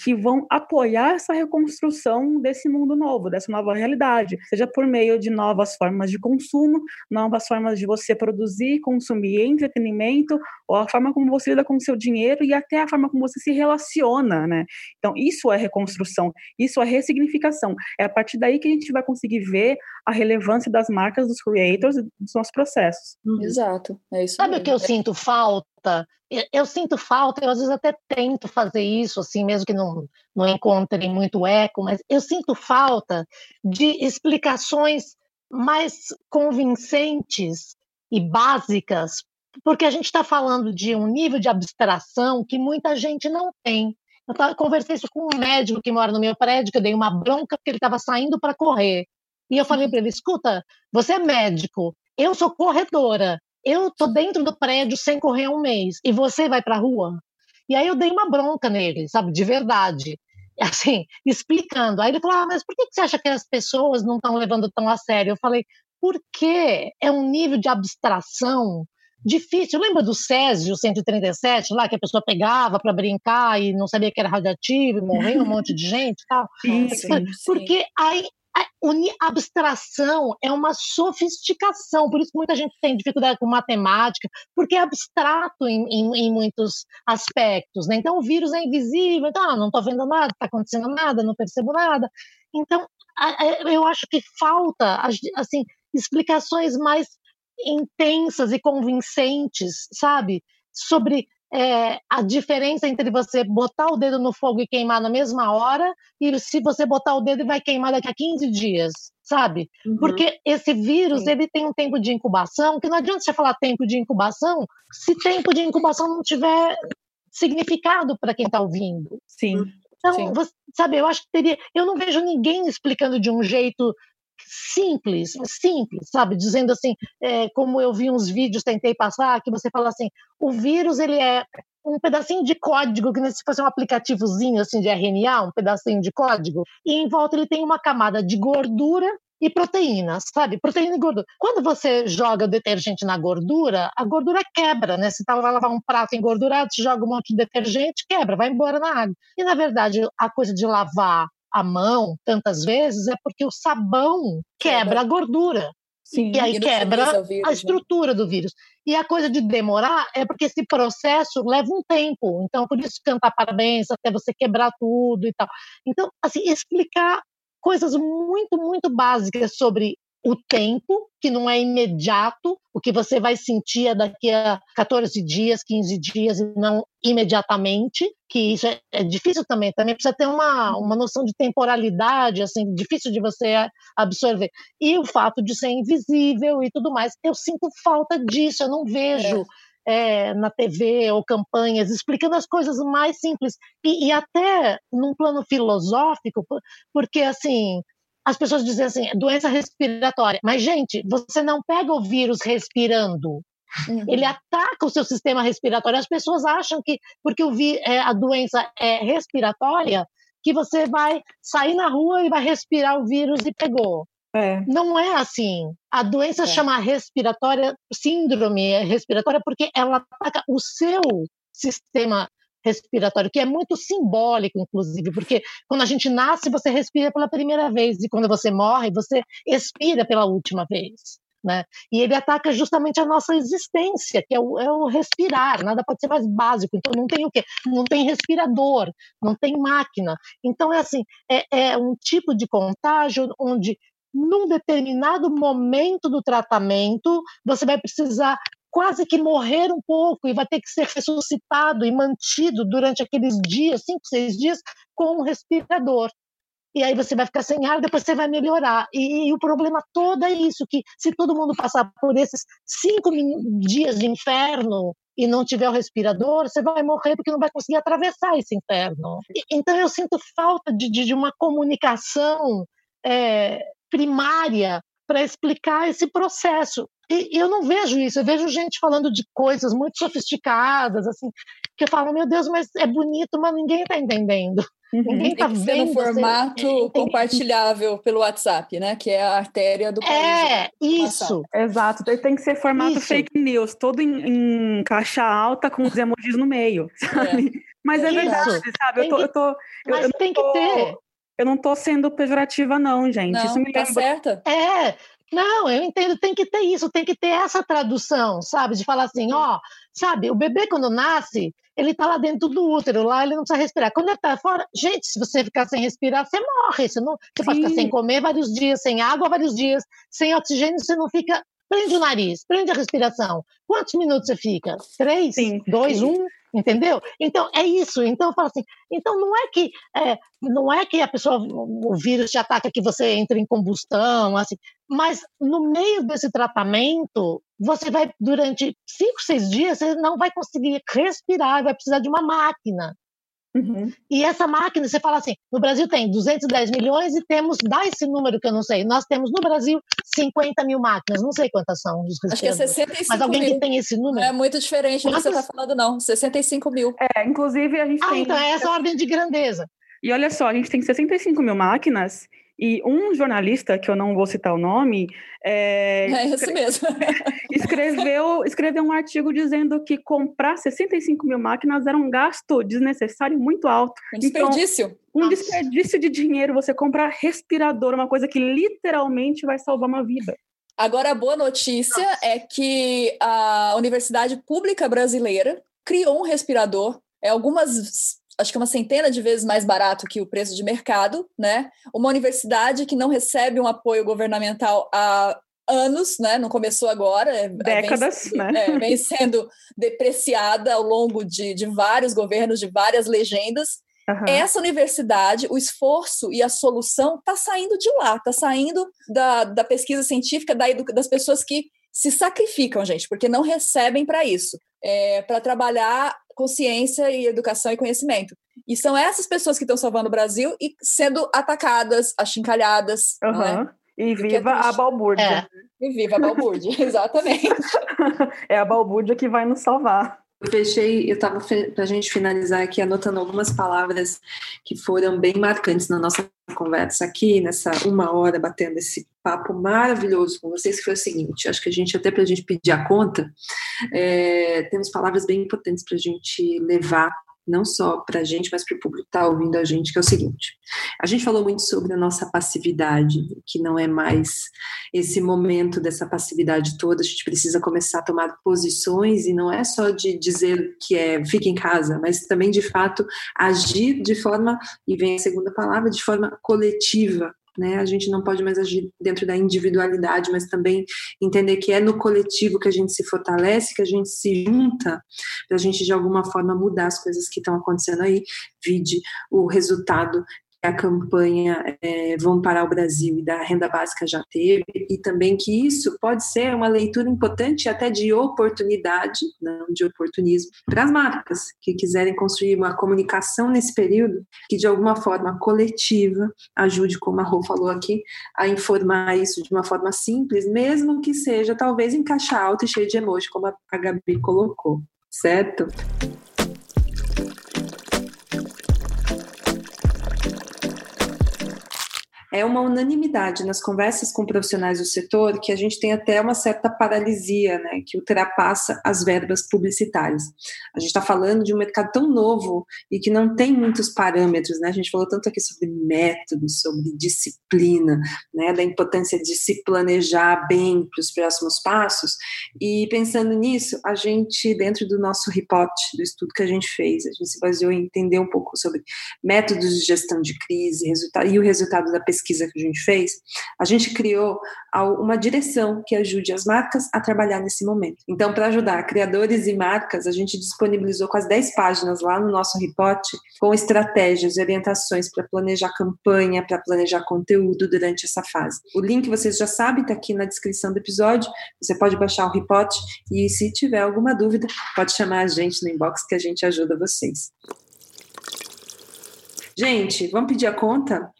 A: que vão apoiar essa reconstrução desse mundo novo, dessa nova realidade, seja por meio de novas formas de consumo, novas formas de você produzir, consumir entretenimento, ou a forma como você lida com o seu dinheiro e até a forma como você se relaciona, né? Então, isso é reconstrução, isso é ressignificação. É a partir daí que a gente vai conseguir ver a relevância das marcas, dos creators e dos nossos processos.
E: Uhum. Exato, é isso
D: Sabe o que eu sinto falta? Eu, sinto falta, eu às vezes até tento fazer isso, assim, mesmo que não, não encontre muito eco, mas eu sinto falta de explicações mais convincentes e básicas, porque a gente está falando de um nível de abstração que muita gente não tem. Eu conversei isso com um médico que mora no meu prédio, que eu dei uma bronca porque ele estava saindo para correr. E eu falei para ele: escuta, você é médico, eu sou corredora, eu tô dentro do prédio sem correr um mês, e você vai para a rua? E aí eu dei uma bronca nele, sabe, de verdade, [laughs] assim, explicando. Aí ele falou: ah, mas por que você acha que as pessoas não estão levando tão a sério? Eu falei: porque é um nível de abstração difícil. Lembra do Césio 137, lá que a pessoa pegava para brincar e não sabia que era radioativo, e morreu um monte de [laughs] gente e tal?
A: Sim, sim,
D: Porque aí a abstração é uma sofisticação, por isso muita gente tem dificuldade com matemática, porque é abstrato em, em, em muitos aspectos. Né? Então, o vírus é invisível, então, ah, não estou vendo nada, está acontecendo nada, não percebo nada. Então, eu acho que falta assim explicações mais intensas e convincentes, sabe? Sobre é, a diferença entre você botar o dedo no fogo e queimar na mesma hora e se você botar o dedo e vai queimar daqui a 15 dias, sabe? Uhum. Porque esse vírus, Sim. ele tem um tempo de incubação, que não adianta você falar tempo de incubação se tempo de incubação não tiver significado para quem está ouvindo.
A: Sim.
D: Então,
A: Sim.
D: Você, sabe, eu acho que teria. Eu não vejo ninguém explicando de um jeito simples, simples, sabe? Dizendo assim, é, como eu vi uns vídeos, tentei passar, que você fala assim, o vírus ele é um pedacinho de código, que se fosse um aplicativozinho assim de RNA, um pedacinho de código, e em volta ele tem uma camada de gordura e proteínas, sabe? Proteína e gordura. Quando você joga o detergente na gordura, a gordura quebra, né? Tá, vai lavar um prato engordurado, você joga um monte de detergente, quebra, vai embora na água. E na verdade, a coisa de lavar a mão tantas vezes é porque o sabão quebra a gordura. Sim, e aí quebra vírus, a né? estrutura né? do vírus. E a coisa de demorar é porque esse processo leva um tempo. Então, por isso cantar parabéns até você quebrar tudo e tal. Então, assim, explicar coisas muito, muito básicas sobre o tempo, que não é imediato, o que você vai sentir é daqui a 14 dias, 15 dias, e não imediatamente, que isso é, é, difícil também, também precisa ter uma, uma noção de temporalidade, assim, difícil de você absorver. E o fato de ser invisível e tudo mais, eu sinto falta disso, eu não vejo... É. É, na TV ou campanhas explicando as coisas mais simples e, e, até num plano filosófico, porque assim as pessoas dizem assim, doença respiratória. Mas, gente, você não pega o vírus respirando. Uhum. Ele ataca o seu sistema respiratório. As pessoas acham que, porque o vi, é, a doença é respiratória, que você vai sair na rua e vai respirar o vírus e pegou. É. Não é assim. A doença é. chama respiratória, síndrome respiratória, porque ela ataca o seu sistema respiratório, que é muito simbólico, inclusive, porque quando a gente nasce, você respira pela primeira vez, e quando você morre, você expira pela última vez. Né? E ele ataca justamente a nossa existência, que é o, é o, respirar, nada pode ser mais básico. Então não tem o quê? Não tem respirador, não tem máquina. Então é assim, é, é um tipo de contágio onde num determinado momento do tratamento, você vai precisar quase que morrer um pouco e vai ter que ser ressuscitado e mantido durante aqueles dias, cinco, seis dias, com um respirador. e aí você vai ficar sem ar, depois você vai melhorar. E, e o problema todo é isso, que se todo mundo passar por esses cinco dias de inferno e não tiver o respirador, você vai morrer porque não vai conseguir atravessar esse inferno. Então eu sinto falta de, de, de uma comunicação é, primária para explicar esse processo. E, eu não vejo isso, eu vejo gente falando de coisas muito sofisticadas, assim, que eu falo, meu Deus, mas é bonito, mas ninguém está entendendo.
E: Uhum. Ninguém está vendo. no formato compartilhável pelo WhatsApp, né? Que é a artéria do país.
D: É, isso.
A: Exato. Tem que ser formato isso. fake news, todo em, em, caixa alta com os [laughs] emojis no meio, sabe? É. Mas é, é verdade, sabe? Eu tô, eu tô,
D: mas
A: eu
D: tem tô, que ter.
A: Eu não tô sendo pejorativa, não, gente.
E: Não,
A: isso me
E: tá lembra... certa.
D: É, não, eu entendo, tem que ter isso, tem que ter essa tradução, sabe? De falar assim, ó, sabe, o bebê quando nasce, ele tá lá dentro do útero, lá ele não precisa respirar. Quando ele tá fora, gente, se você ficar sem respirar, você morre. Você, não, você pode ficar sem comer vários dias, sem água vários dias, sem oxigênio, você não fica. Prende o nariz, prende a respiração. Quantos minutos você fica? Três? Sim. Dois? Um? Entendeu? Então é isso. Então eu falo assim, então não é que é, não é que a pessoa o vírus te ataca que você entra em combustão, assim, mas no meio desse tratamento você vai durante cinco, seis dias você não vai conseguir respirar, vai precisar de uma máquina. Uhum. E essa máquina, você fala assim, no Brasil tem 210 milhões e temos, dá esse número que eu não sei, nós temos no Brasil 50 mil máquinas, não sei quantas são.
E: Acho que é 65
D: Mas alguém
E: mil.
D: que tem esse número?
E: Não é muito diferente do que você está falando, não. 65 mil.
A: É, inclusive a gente
D: ah,
A: tem...
D: então é essa ordem de grandeza.
A: E olha só, a gente tem 65 mil máquinas e um jornalista, que eu não vou citar o nome,
E: é, [laughs] é isso mesmo. [laughs]
A: escreveu, escreveu um artigo dizendo que comprar 65 mil máquinas era um gasto desnecessário muito alto.
E: Um desperdício.
A: Então, um desperdício de dinheiro você comprar respirador, uma coisa que literalmente vai salvar uma vida.
E: Agora, a boa notícia Nossa. é que a Universidade Pública Brasileira criou um respirador. É, algumas acho que uma centena de vezes mais barato que o preço de mercado, né? Uma universidade que não recebe um apoio governamental há anos, né? Não começou agora, é,
A: décadas,
E: vem,
A: né?
E: É, vem [laughs] sendo depreciada ao longo de, de vários governos, de várias legendas. Uhum. Essa universidade, o esforço e a solução está saindo de lá, está saindo da, da pesquisa científica, da, das pessoas que se sacrificam, gente, porque não recebem para isso, é, para trabalhar consciência e educação e conhecimento. E são essas pessoas que estão salvando o Brasil e sendo atacadas, achincalhadas.
A: Uhum. Né? E viva é a balbúrdia. É.
E: E viva a balbúrdia, [laughs] exatamente. [laughs]
A: é a balbúrdia que vai nos salvar.
B: Eu fechei, eu estava para a gente finalizar aqui anotando algumas palavras que foram bem marcantes na nossa conversa aqui, nessa uma hora batendo esse papo maravilhoso com vocês, que foi o seguinte: acho que a gente, até para a gente pedir a conta, é, temos palavras bem importantes para a gente levar não só para a gente, mas para o público que está ouvindo a gente, que é o seguinte: a gente falou muito sobre a nossa passividade, que não é mais esse momento dessa passividade toda, a gente precisa começar a tomar posições, e não é só de dizer que é fique em casa, mas também de fato agir de forma, e vem a segunda palavra, de forma coletiva, né? A gente não pode mais agir dentro da individualidade, mas também entender que é no coletivo que a gente se fortalece, que a gente se junta, para a gente de alguma forma mudar as coisas que estão acontecendo aí. Vide o resultado a campanha é, Vamos Parar o Brasil e da renda básica já teve, e também que isso pode ser uma leitura importante até de oportunidade, não de oportunismo, para as marcas que quiserem construir uma comunicação nesse período que de alguma forma coletiva ajude, como a Rô falou aqui, a informar isso de uma forma simples, mesmo que seja talvez em caixa alta e cheio de emoji, como a Gabi colocou, certo? É uma unanimidade nas conversas com profissionais do setor que a gente tem até uma certa paralisia, né, que ultrapassa as verbas publicitárias. A gente está falando de um mercado tão novo e que não tem muitos parâmetros, né? A gente falou tanto aqui sobre métodos, sobre disciplina, né, da importância de se planejar bem para os próximos passos. E pensando nisso, a gente, dentro do nosso report, do estudo que a gente fez, a gente se baseou em entender um pouco sobre métodos de gestão de crise, resultado e o resultado da pesquisa pesquisa que a gente fez, a gente criou uma direção que ajude as marcas a trabalhar nesse momento. Então, para ajudar criadores e marcas, a gente disponibilizou quase 10 páginas lá no nosso report com estratégias e orientações para planejar campanha, para planejar conteúdo durante essa fase. O link vocês já sabem, está aqui na descrição do episódio. Você pode baixar o report e, se tiver alguma dúvida, pode chamar a gente no inbox que a gente ajuda vocês. Gente, vamos pedir a conta?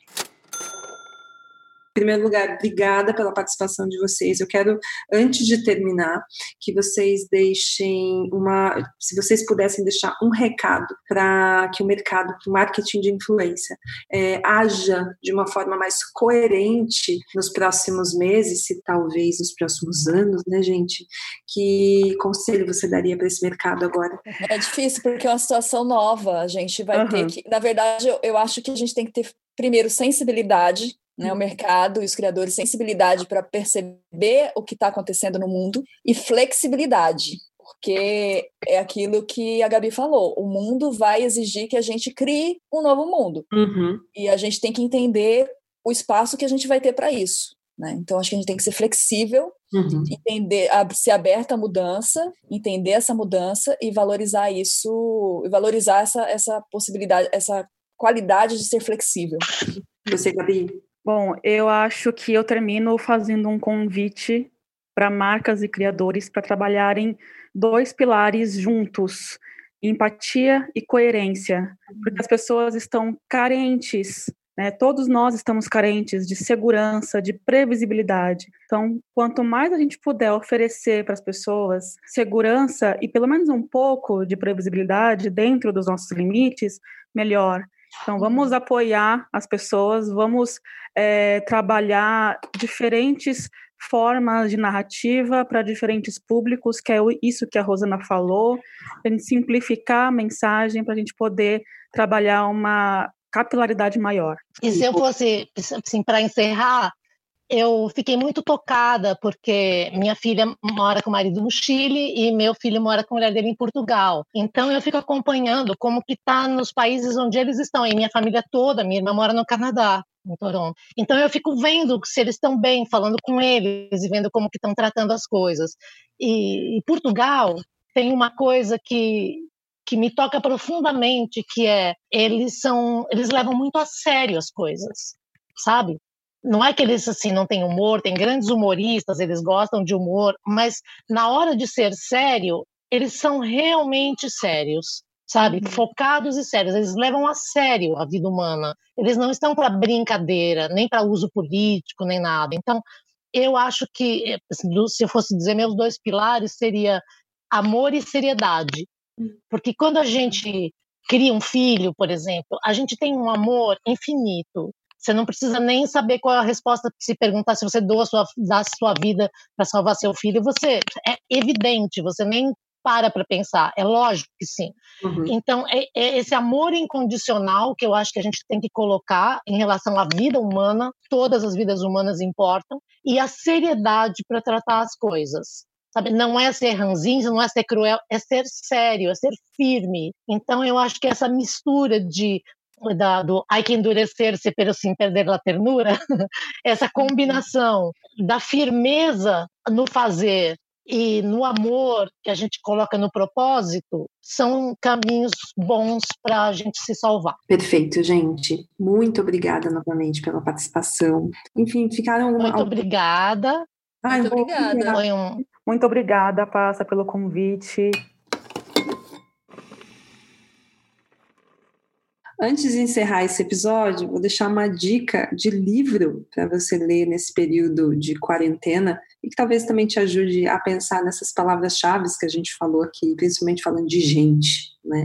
B: Primeiro lugar, obrigada pela participação de vocês. Eu quero, antes de terminar, que vocês deixem uma. Se vocês pudessem deixar um recado para que o mercado, para o marketing de influência, é, haja de uma forma mais coerente nos próximos meses, se talvez nos próximos anos, né, gente? Que conselho você daria para esse mercado agora?
E: É difícil, porque é uma situação nova. A gente vai uhum. ter que. Na verdade, eu, eu acho que a gente tem que ter primeiro sensibilidade né, o mercado e os criadores sensibilidade para perceber o que está acontecendo no mundo e flexibilidade, porque é aquilo que a Gabi falou: o mundo vai exigir que a gente crie um novo mundo uhum. e a gente tem que entender o espaço que a gente vai ter para isso. Né? Então, acho que a gente tem que ser flexível, uhum. entender, ser aberta à mudança, entender essa mudança e valorizar isso, e valorizar essa, essa possibilidade, essa qualidade de ser flexível.
B: Você, Gabi?
A: Bom, eu acho que eu termino fazendo um convite para marcas e criadores para trabalharem dois pilares juntos: empatia e coerência, porque as pessoas estão carentes. Né? Todos nós estamos carentes de segurança, de previsibilidade. Então, quanto mais a gente puder oferecer para as pessoas segurança e pelo menos um pouco de previsibilidade dentro dos nossos limites, melhor. Então, vamos apoiar as pessoas, vamos é, trabalhar diferentes formas de narrativa para diferentes públicos, que é isso que a Rosana falou, a gente simplificar a mensagem para a gente poder trabalhar uma capilaridade maior.
D: E se eu fosse, assim, para encerrar, eu fiquei muito tocada porque minha filha mora com o marido no Chile e meu filho mora com a mulher dele em Portugal. Então eu fico acompanhando como que está nos países onde eles estão. E minha família toda, minha irmã mora no Canadá, em Toronto. Então eu fico vendo se eles estão bem, falando com eles e vendo como que estão tratando as coisas. E, e Portugal tem uma coisa que que me toca profundamente, que é eles são, eles levam muito a sério as coisas, sabe? Não é que eles assim não têm humor, tem grandes humoristas, eles gostam de humor, mas na hora de ser sério, eles são realmente sérios, sabe? Uhum. Focados e sérios, eles levam a sério a vida humana. Eles não estão para brincadeira, nem para uso político, nem nada. Então, eu acho que assim, se eu fosse dizer meus dois pilares seria amor e seriedade. Hum. Porque quando a gente cria um filho, por exemplo, a gente tem um amor infinito você não precisa nem saber qual é a resposta se perguntar se você doa sua, dá sua vida para salvar seu filho. Você é evidente, você nem para para pensar. É lógico que sim. Uhum. Então, é, é, esse amor incondicional que eu acho que a gente tem que colocar em relação à vida humana, todas as vidas humanas importam, e a seriedade para tratar as coisas. Sabe? Não é ser ranzinho, não é ser cruel, é ser sério, é ser firme. Então, eu acho que essa mistura de da, do ai que endurecer-se pero sem perder a ternura, [laughs] essa uhum. combinação da firmeza no fazer e no amor que a gente coloca no propósito são caminhos bons para a gente se salvar.
B: Perfeito, gente. Muito obrigada novamente pela participação. Enfim, ficaram.
D: Muito obrigada.
A: Ai, muito obrigada. Foi um... Muito obrigada, Passa, pelo convite.
B: Antes de encerrar esse episódio, vou deixar uma dica de livro para você ler nesse período de quarentena e que talvez também te ajude a pensar nessas palavras-chave que a gente falou aqui, principalmente falando de gente né?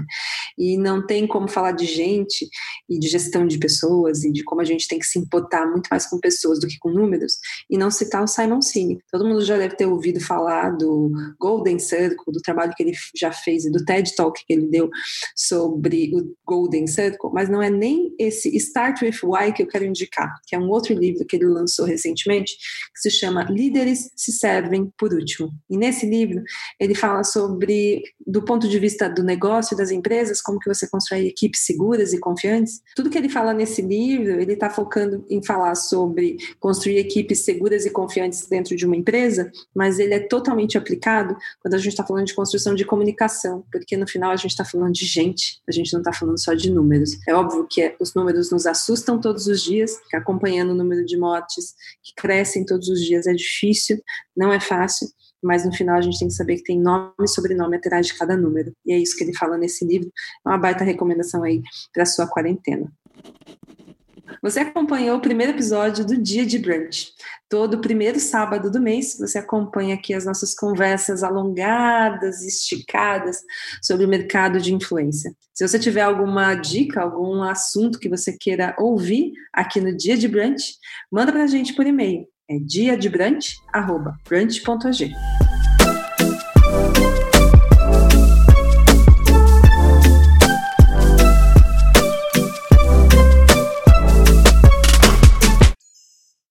B: E não tem como falar de gente e de gestão de pessoas e de como a gente tem que se importar muito mais com pessoas do que com números e não citar o Simon Sinek. Todo mundo já deve ter ouvido falar do Golden Circle, do trabalho que ele já fez e do TED Talk que ele deu sobre o Golden Circle, mas não é nem esse Start with Why que eu quero indicar, que é um outro livro que ele lançou recentemente, que se chama Líderes se servem por último. E nesse livro ele fala sobre do ponto de vista do negócio negócio das empresas, como que você constrói equipes seguras e confiantes. Tudo que ele fala nesse livro, ele está focando em falar sobre construir equipes seguras e confiantes dentro de uma empresa, mas ele é totalmente aplicado quando a gente está falando de construção de comunicação, porque no final a gente está falando de gente, a gente não está falando só de números. É óbvio que os números nos assustam todos os dias, que acompanhando o número de mortes que crescem todos os dias é difícil, não é fácil, mas no final a gente tem que saber que tem nome e sobrenome atrás de cada número. E é isso que ele fala nesse livro. É uma baita recomendação aí para sua quarentena. Você acompanhou o primeiro episódio do Dia de Brunch. Todo primeiro sábado do mês, você acompanha aqui as nossas conversas alongadas, esticadas sobre o mercado de influência. Se você tiver alguma dica, algum assunto que você queira ouvir aqui no Dia de Brunch, manda para a gente por e-mail. É diadebrunch.brunch.ag.